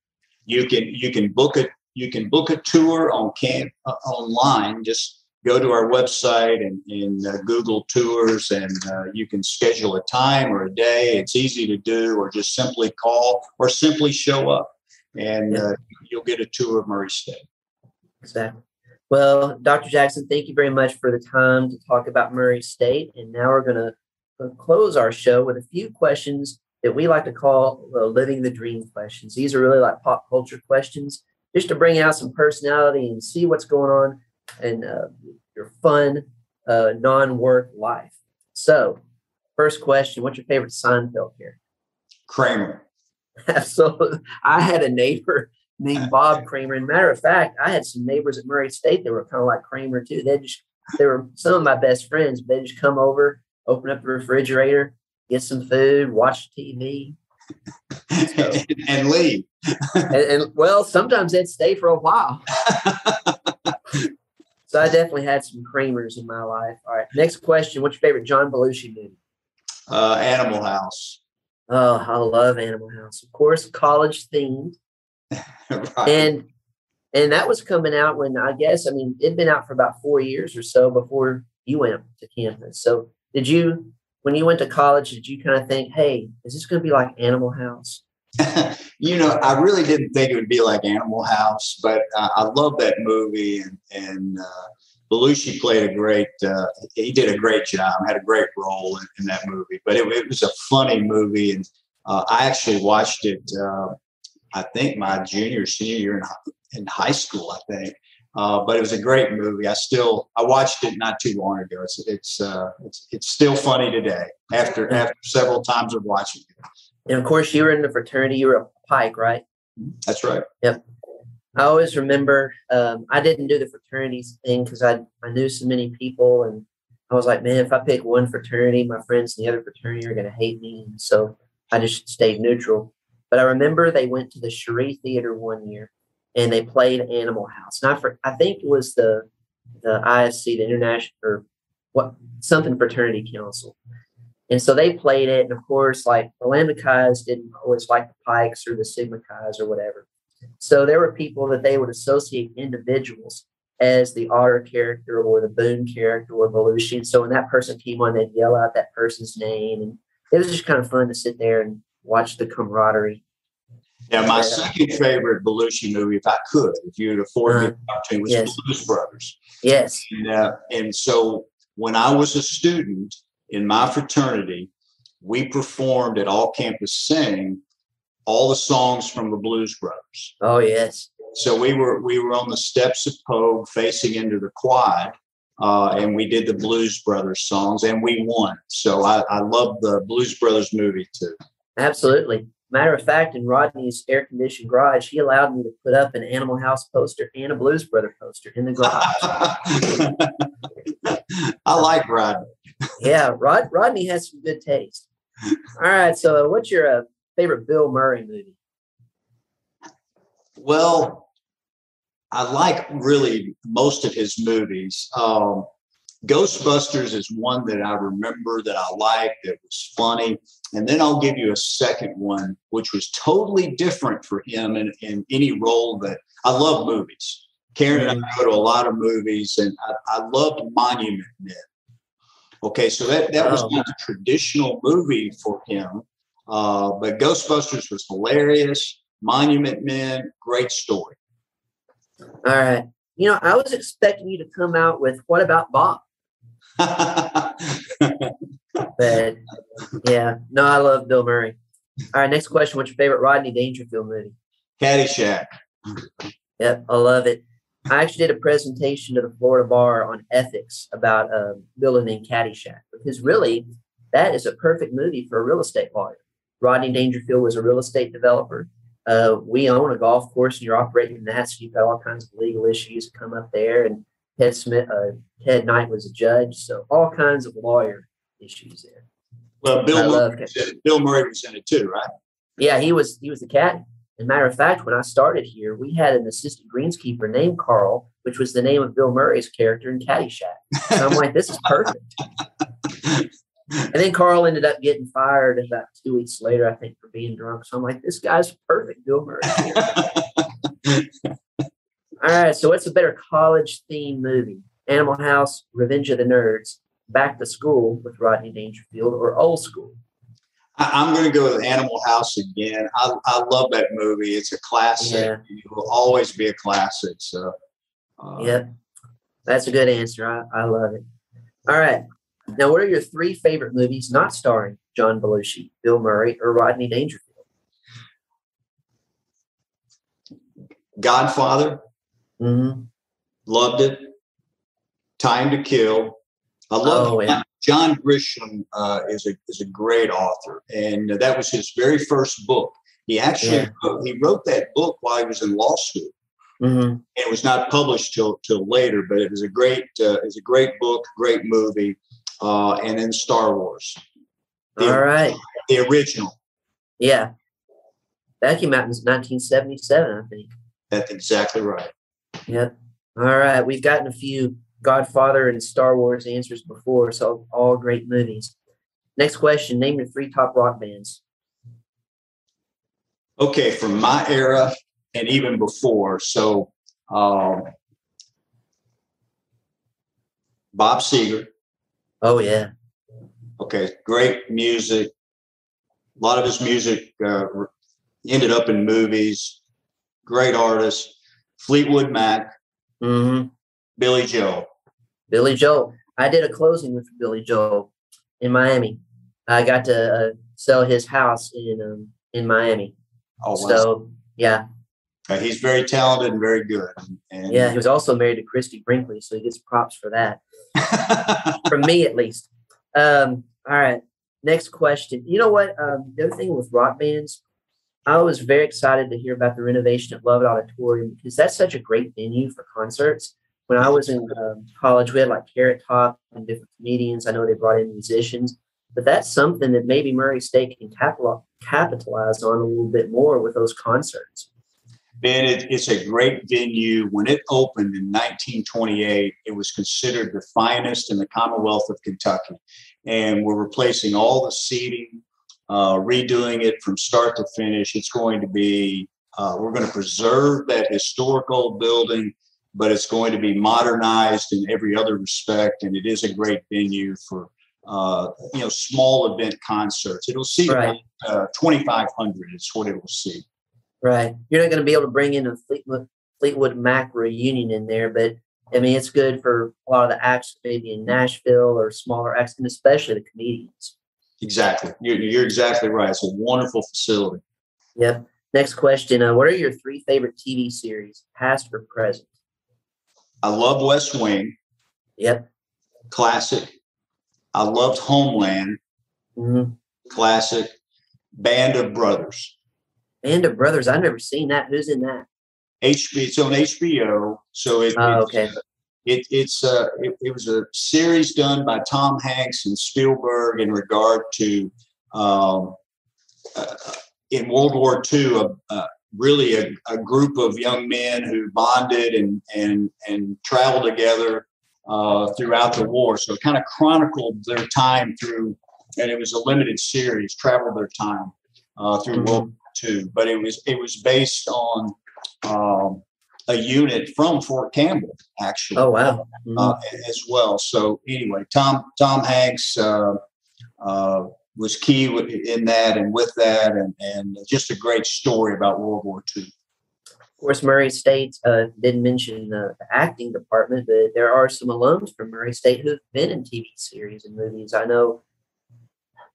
You can you can book it you can book a tour on camp uh, online. Just go to our website and, and uh, Google tours, and uh, you can schedule a time or a day. It's easy to do, or just simply call or simply show up, and uh, you'll get a tour of Murray State. Exactly. Well, Dr. Jackson, thank you very much for the time to talk about Murray State. And now we're going to uh, close our show with a few questions that we like to call uh, living the dream questions. These are really like pop culture questions just to bring out some personality and see what's going on in uh, your fun, uh, non-work life. So, first question: What's your favorite Seinfeld character? Kramer. Absolutely. I had a neighbor named Bob Kramer. And matter of fact, I had some neighbors at Murray State that were kind of like Kramer too. They just they were some of my best friends. They just come over, open up the refrigerator, get some food, watch TV, so, and leave. and, and, well, sometimes they'd stay for a while. so I definitely had some Kramers in my life. All right, next question: What's your favorite John Belushi movie? Uh, Animal House. Oh, I love Animal House. Of course, college themed. right. And and that was coming out when I guess I mean it'd been out for about four years or so before you went to campus. So did you when you went to college, did you kind of think, hey, is this going to be like Animal House? you know, I really didn't think it would be like Animal House, but uh, I love that movie, and and uh, Belushi played a great. Uh, he did a great job, had a great role in, in that movie. But it, it, was a funny movie, and uh, I actually watched it. Uh, I think my junior senior year in, in high school. I think, uh, but it was a great movie. I still I watched it not too long ago. It's it's uh, it's, it's still funny today after after several times of watching it. And of course, you were in the fraternity. You were a Pike, right? That's right. Yep. I always remember um, I didn't do the fraternities thing because I I knew so many people, and I was like, man, if I pick one fraternity, my friends in the other fraternity are going to hate me, and so I just stayed neutral. But I remember they went to the Cheri Theater one year, and they played Animal House. And I, for, I think it was the the ISC, the International or what something fraternity council. And so they played it, and of course, like the Lambda Chi's didn't always like the Pikes or the Sigma Chi's or whatever. So there were people that they would associate individuals as the Otter character or the Boone character or Belushi. And so when that person came on, they'd yell out that person's name. And it was just kind of fun to sit there and watch the camaraderie. Yeah, my second favorite Belushi movie, if I could, if you would afford me the opportunity, was yes. Blues Brothers. Yes. And, uh, and so when I was a student in my fraternity, we performed at All Campus Sing all the songs from the Blues Brothers. Oh yes. So we were we were on the steps of Pogue, facing into the quad, uh, and we did the Blues Brothers songs, and we won. So I, I love the Blues Brothers movie too. Absolutely. Matter of fact, in Rodney's air conditioned garage, he allowed me to put up an Animal House poster and a Blues Brother poster in the garage. I like Rodney. yeah, Rod Rodney has some good taste. All right, so what's your uh, favorite Bill Murray movie? Well, I like really most of his movies. Um, Ghostbusters is one that I remember that I liked, that was funny. And then I'll give you a second one, which was totally different for him in, in any role that I love movies. Karen and I go to a lot of movies, and I, I loved Monument Men. Okay, so that, that was oh. not a traditional movie for him, uh, but Ghostbusters was hilarious. Monument Men, great story. All right. You know, I was expecting you to come out with what about Bob? but yeah, no, I love Bill Murray. All right, next question. What's your favorite Rodney Dangerfield movie? Caddyshack. Yep, I love it. I actually did a presentation to the Florida Bar on ethics about a building named Caddyshack because really that is a perfect movie for a real estate lawyer. Rodney Dangerfield was a real estate developer. Uh, we own a golf course and you're operating that, so you've got all kinds of legal issues come up there. And Ted Smith, uh, Ted Knight was a judge, so all kinds of lawyer issues there. Well, Bill Murray, Bill Murray was in it too, right? Yeah, he was. He was the cat. As matter of fact, when I started here, we had an assistant greenskeeper named Carl, which was the name of Bill Murray's character in Caddyshack. So I'm like, this is perfect. and then Carl ended up getting fired about two weeks later, I think, for being drunk. So I'm like, this guy's perfect, Bill Murray. All right, so what's a better college theme movie? Animal House, Revenge of the Nerds, Back to School with Rodney Dangerfield, or Old School? I'm going to go with Animal House again. I, I love that movie. It's a classic. Yeah. It will always be a classic. So, uh, yep, that's a good answer. I, I love it. All right. Now, what are your three favorite movies not starring John Belushi, Bill Murray, or Rodney Dangerfield? Godfather. Mm-hmm. Loved it. Time to Kill. I love oh, yeah. John Grisham uh, is a is a great author, and that was his very first book. He actually yeah. wrote, he wrote that book while he was in law school, mm-hmm. and it was not published till till later. But it was a great uh, it's a great book, great movie, uh, and then Star Wars. The, All right, the original. Yeah, that came out in 1977, I think. That's exactly right. Yep. All right, we've gotten a few Godfather and Star Wars answers before, so all great movies. Next question: Name your three top rock bands. Okay, from my era and even before. So, um, Bob Seger. Oh yeah. Okay, great music. A lot of his music uh, ended up in movies. Great artist. Fleetwood Mac. Mm-hmm. Billy Joel. Billy Joel. I did a closing with Billy Joel in Miami. I got to uh, sell his house in um, in Miami. Oh, wow. So Yeah. Uh, he's very talented and very good. And, yeah, he was also married to Christie Brinkley, so he gets props for that. From me, at least. Um, all right. Next question. You know what? Um, the other thing with rock bands, I was very excited to hear about the renovation at Lovett Auditorium because that's such a great venue for concerts. When I was in um, college, we had like Carrot Top and different comedians. I know they brought in musicians, but that's something that maybe Murray State can capitalize on a little bit more with those concerts. Ben, it, it's a great venue. When it opened in 1928, it was considered the finest in the Commonwealth of Kentucky. And we're replacing all the seating, uh, redoing it from start to finish. It's going to be, uh, we're going to preserve that historical building, but it's going to be modernized in every other respect. And it is a great venue for, uh, you know, small event concerts. It'll see right. about uh, 2,500 is what it will see. Right. You're not going to be able to bring in a Fleetwood, Fleetwood Mac reunion in there, but I mean, it's good for a lot of the acts maybe in Nashville or smaller acts, and especially the comedians. Exactly. You're, you're exactly right. It's a wonderful facility. Yep. Next question. Uh, what are your three favorite TV series, past or present? I love West Wing. Yep. Classic. I loved Homeland. Mm-hmm. Classic. Band of Brothers. Band of Brothers. I've never seen that. Who's in that? HB. It's on HBO. So it, oh, okay. It, it's uh, it, it, was a series done by Tom Hanks and Spielberg in regard to um, uh, in World War II, uh, really a, a, group of young men who bonded and and and traveled together uh, throughout the war. So it kind of chronicled their time through, and it was a limited series, traveled their time uh, through mm-hmm. World War II. But it was it was based on um, a unit from Fort Campbell, actually. Oh wow! Mm-hmm. Uh, as well. So anyway, Tom Tom Hanks uh, uh, was key in that and with that, and and just a great story about World War II. Of course, Murray State uh, didn't mention the acting department, but there are some alums from Murray State who've been in TV series and movies. I know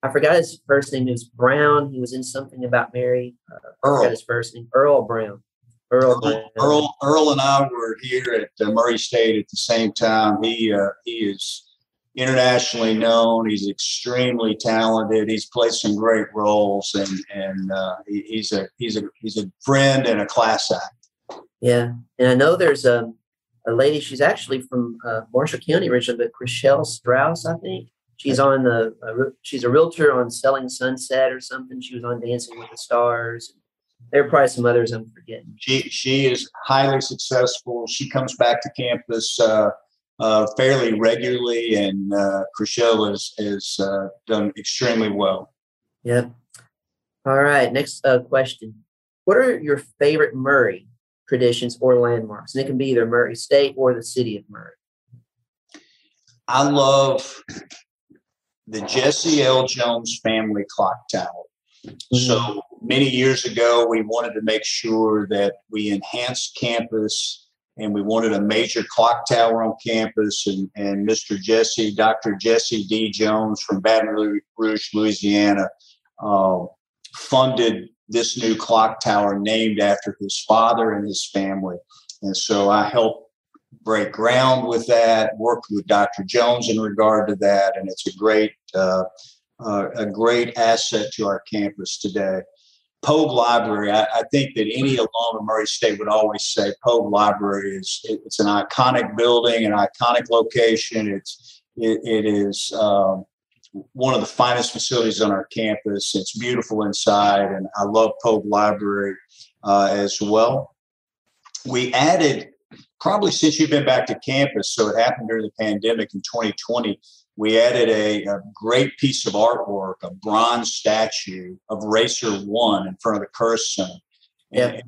I forgot his first name. It was Brown. He was in something about Mary. Uh, forgot his first name. Earl Brown. Earl, Earl, Earl, and I were here at uh, Murray State at the same time. He uh, he is internationally known. He's extremely talented. He's played some great roles, and and uh, he, he's a he's a he's a friend and a class act. Yeah, and I know there's a a lady. She's actually from uh, Marshall County originally, but Chrishell Stause, I think. She's on the. Uh, she's a realtor on Selling Sunset or something. She was on Dancing with the Stars there are probably some others I'm forgetting. She she is highly successful. She comes back to campus uh, uh, fairly regularly, and uh, Chrishell has has uh, done extremely well. Yep. All right. Next uh, question: What are your favorite Murray traditions or landmarks? And it can be either Murray State or the city of Murray. I love the Jesse L. Jones family clock tower. Mm-hmm. So many years ago, we wanted to make sure that we enhanced campus and we wanted a major clock tower on campus. And, and Mr. Jesse, Dr. Jesse D. Jones from Baton Rouge, Louisiana, uh, funded this new clock tower named after his father and his family. And so I helped break ground with that, worked with Dr. Jones in regard to that, and it's a great uh, uh, a great asset to our campus today. Pogue Library, I, I, think that any alum of Murray State would always say Pogue Library is it, it's an iconic building, an iconic location. It's it, it is um, one of the finest facilities on our campus. It's beautiful inside, and I love Pogue Library uh, as well. We added probably since you've been back to campus, so it happened during the pandemic in 2020 we added a, a, great piece of artwork, a bronze statue of Racer One in front of the Curris Center, yeah.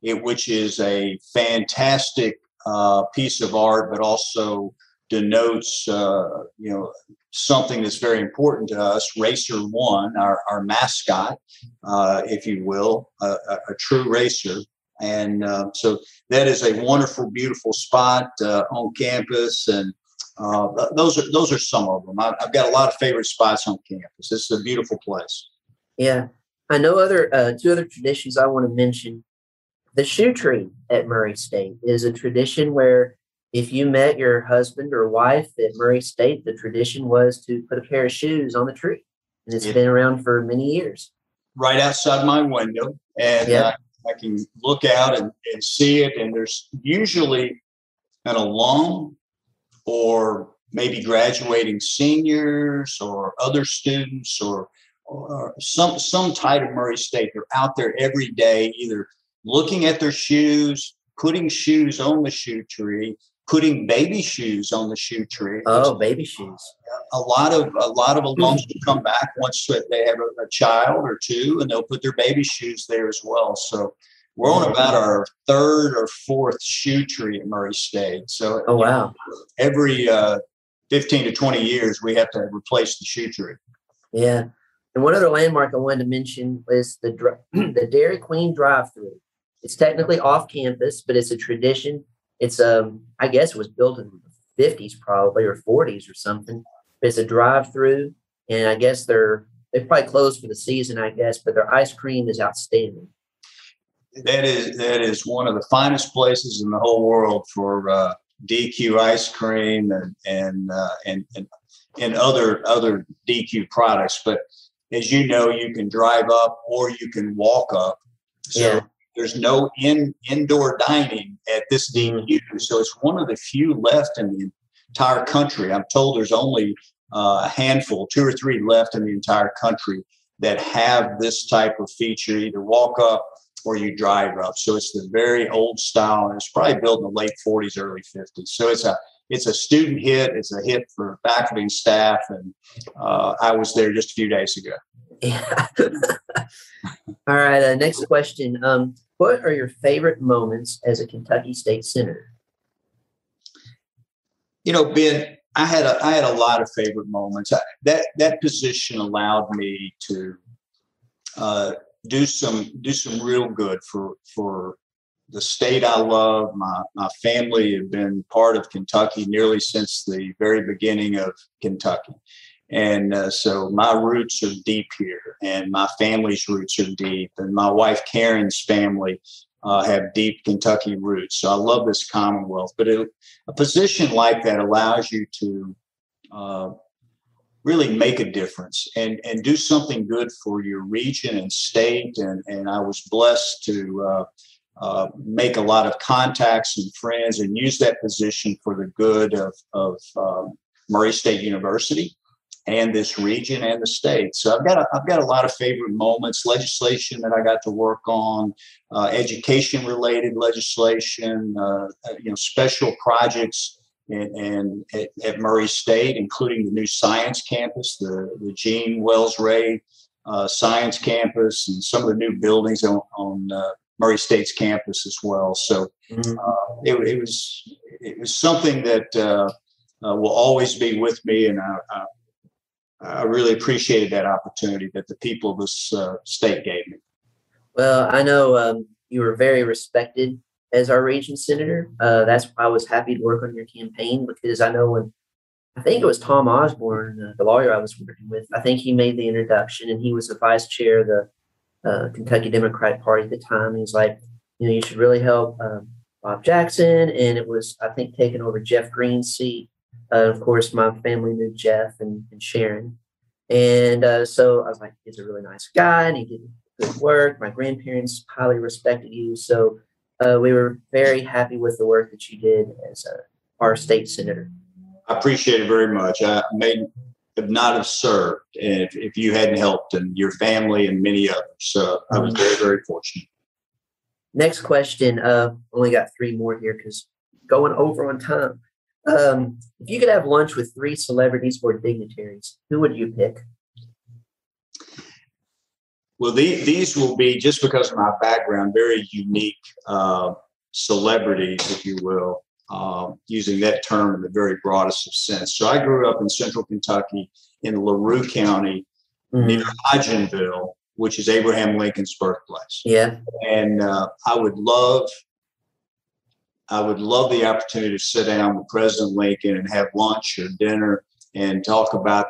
it, which is a fantastic uh, piece of art, but also denotes uh, you know something that's very important to us. Racer One, our, our mascot, uh, if you will, a, a, true racer. And uh, so that is a wonderful, beautiful spot uh, on campus, and uh, those are those are some of them. I, have got a lot of favorite spots on campus. This is a beautiful place. Yeah, I know other uh, two other traditions I want to mention. the shoe tree at Murray State is a tradition where if you met your husband or wife at Murray State, the tradition was to put a pair of shoes on the tree. And it's Yeah. been around for many years. right outside my window, and Yeah. uh, I can look out and, and see it. And there's usually an alum or maybe graduating seniors or other students or, or some some type of Murray State. They're out there every day, either looking at their shoes, putting shoes on the shoe tree, putting baby shoes on the shoe tree. Oh, baby shoes. a lot of a lot of alums will come back once they have a, a child or two, and they'll put their baby shoes there as well. So we're on about our third or fourth shoe tree at Murray State. So Oh, wow. every uh, fifteen to twenty years, we have to replace the shoe tree. Yeah. And one other landmark I wanted to mention was the the Dairy Queen drive-through. It's technically off campus, but it's a tradition. It's um I guess it was built in the 50s probably or 40s or something. But it's a drive-through, and I guess they're they probably closed for the season, I guess, but their ice cream is outstanding. That is that is one of the finest places in the whole world for uh, DQ ice cream and and, uh, and and and other other DQ products. But as you know, you can drive up or you can walk up. So Yeah. there's no in indoor dining at this DQ. So it's one of the few left in the entire country. I'm told there's only uh, a handful, two or three left in the entire country that have this type of feature. Either walk up or you drive up. So it's the very old style, and it's probably built in the late 40s, early 50s. So it's a it's a student hit. It's a hit for faculty and staff, and uh, I was there just a few days ago. Yeah. All right. Uh, next question. Um, what are your favorite moments as a Kentucky State Senator? You know, Ben, I had a I had a lot of favorite moments. I, that that position allowed me to uh, do some do some real good for for the state I love. My my family have been part of Kentucky nearly since the very beginning of Kentucky, and uh, so my roots are deep here, and my family's roots are deep, and my wife Karen's family uh, have deep Kentucky roots. So I love this Commonwealth, but it, a position like that allows you to uh, really make a difference and and do something good for your region and state. And and I was blessed to. Uh, uh, make a lot of contacts and friends and use that position for the good of, of um, Murray State University and this region and the state. So I've got a, I've got a lot of favorite moments, legislation that I got to work on, uh, education related legislation, uh, you know, special projects and, and at, at, Murray State, including the new science campus, the, the Gene Wells Ray uh, Science Campus, and some of the new buildings on, on uh, Murray State's campus as well. So Mhm. uh, it, it was it was something that uh, uh, will always be with me, and I, I, I really appreciated that opportunity that the people of this uh, state gave me. Well, I know um, you were very respected as our region senator. Uh, that's why I was happy to work on your campaign because I know when I think it was Tom Osborne, uh, the lawyer I was working with. I think he made the introduction, and he was the vice chair of the uh, Kentucky Democratic Party at the time. He's like, you know, you should really help um, Bob Jackson, and it was I think taking over Jeff Green's seat. Uh, of course, my family knew Jeff and, and Sharon, and uh, so I was like, he's a really nice guy, and he did good work. My grandparents highly respected you, so uh, we were very happy with the work that you did as uh, our state senator. I appreciate it very much. I may have not have served if, if you hadn't helped, and your family and many others. So I was very very fortunate. Next question. Uh, only got three more here because going over on time. Um, if you could have lunch with three celebrities or dignitaries, who would you pick? Well, the, these will be just because of my background, very unique uh, celebrities, if you will, uh, using that term in the very broadest of sense. So I grew up in central Kentucky in LaRue County near Hodgenville, which is Abraham Lincoln's birthplace. Yeah. And uh, I would love, I would love the opportunity to sit down with President Lincoln and have lunch or dinner and talk about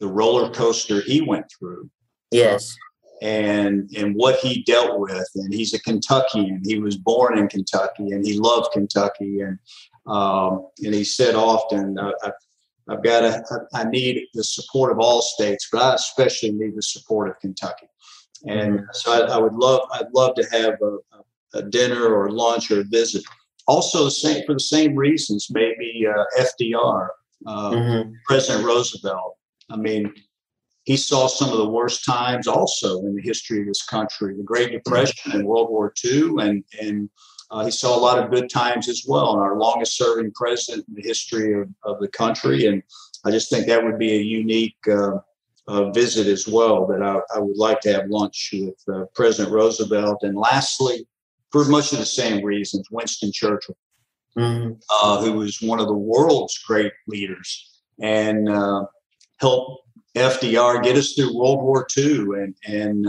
the roller coaster he went through Yes. And and what he dealt with. And he's a Kentuckian. He was born in Kentucky, and he loved Kentucky. And um, and he said often, I, I've got to, I need the support of all states, but I especially need the support of Kentucky. And mm-hmm. so I, I would love, I'd love to have a, a, dinner or lunch or a visit. Also, the same for the same reasons, maybe uh, FDR, uh, mm-hmm. President Roosevelt. I mean, he saw some of the worst times also in the history of this country, the Great Depression and World War II, and and uh, he saw a lot of good times as well, and our longest serving president in the history of, of the country. And I just think that would be a unique uh, uh, visit as well that I, I, would like to have lunch with uh, President Roosevelt. And lastly, for much of the same reasons, Winston Churchill, mm-hmm. Uh, who was one of the world's great leaders and uh, helped FDR get us through World War II and, and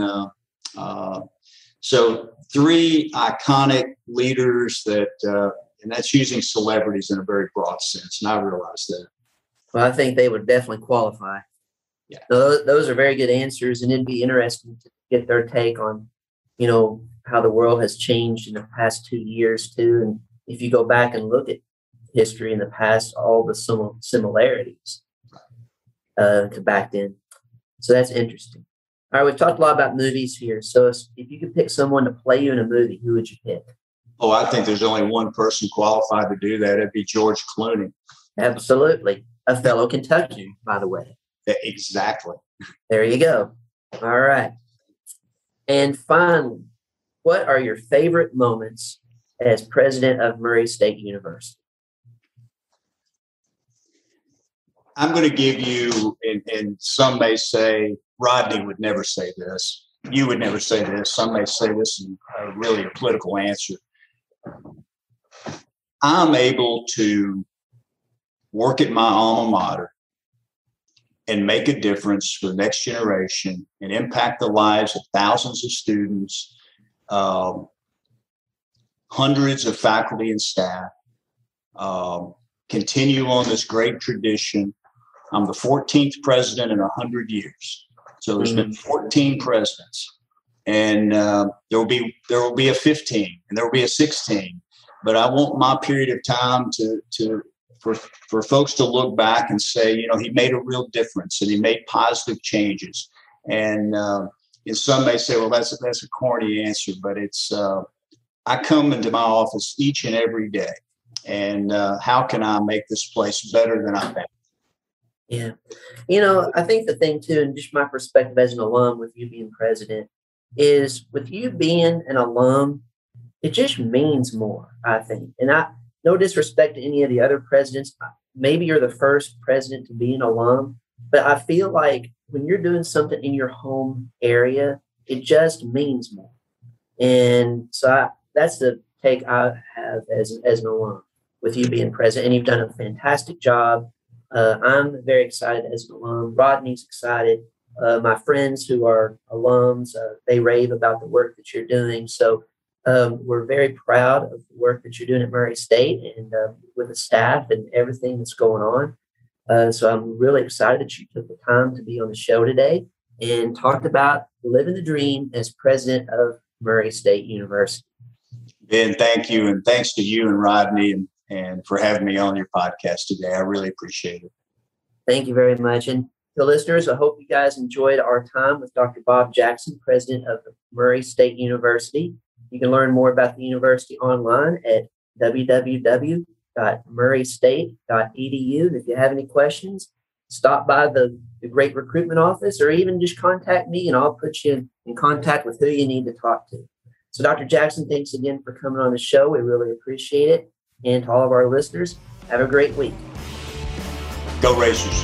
so three iconic leaders that, uh, and that's using celebrities in a very broad sense. And I realize that. Well, I think they would definitely qualify. Yeah. So those are very good answers, and it'd be interesting to get their take on, you know, how the world has changed in the past two years too. And if you go back and look at history in the past, all the sim- similarities uh, to back then. So that's interesting. All right, we've talked a lot about movies here. So if you could pick someone to play you in a movie, who would you pick? Oh, I think there's only one person qualified to do that. It'd be George Clooney. Absolutely. A fellow Kentuckian, by the way. Exactly. There you go. All right. And finally, what are your favorite moments as president of Murray State University? I'm going to give you, and, and some may say Rodney would never say this. You would never say this. Some may say this is really a political answer. I'm able to work at my alma mater and make a difference for the next generation and impact the lives of thousands of students, um, hundreds of faculty and staff, um, continue on this great tradition. I'm the 14th president in 100 years. So there's been mm-hmm. 14 presidents, and uh, there will be there will be a 15, and there will be a 16. But I want my period of time to to for for folks to look back and say, you know, he made a real difference, and he made positive changes. And uh, and some may say, well, that's a, that's a corny answer, but it's uh, I come into my office each and every day, and uh, how can I make this place better than I've been? Yeah. You know, I think the thing too, and just my perspective as an alum with you being president, is with you being an alum, it just means more, I think. And I no disrespect to any of the other presidents. Maybe you're the first president to be an alum, but I feel like when you're doing something in your home area, it just means more. And so I, that's the take I have as, as an alum with you being president. And you've done a fantastic job uh, I'm very excited as an alum. Rodney's excited. Uh, my friends who are alums, uh, they rave about the work that you're doing. So um, we're very proud of the work that you're doing at Murray State and uh, with the staff and everything that's going on. Uh, so I'm really excited that you took the time to be on the show today and talked about living the dream as president of Murray State University. Ben, thank you. And thanks to you and Rodney and and for having me on your podcast today. I really appreciate it. Thank you very much. And the listeners, I hope you guys enjoyed our time with Dr. Bob Jackson, president of Murray State University. You can learn more about the university online at www.murraystate.edu. If you have any questions, stop by the, the great recruitment office or even just contact me and I'll put you in contact with who you need to talk to. So, Dr. Jackson, thanks again for coming on the show. We really appreciate it. And to all of our listeners, have a great week. Go Racers.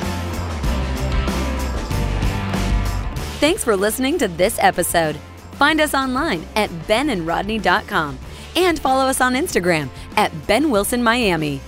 Thanks for listening to this episode. Find us online at benandrodney.com and follow us on Instagram at benwilsonmiami.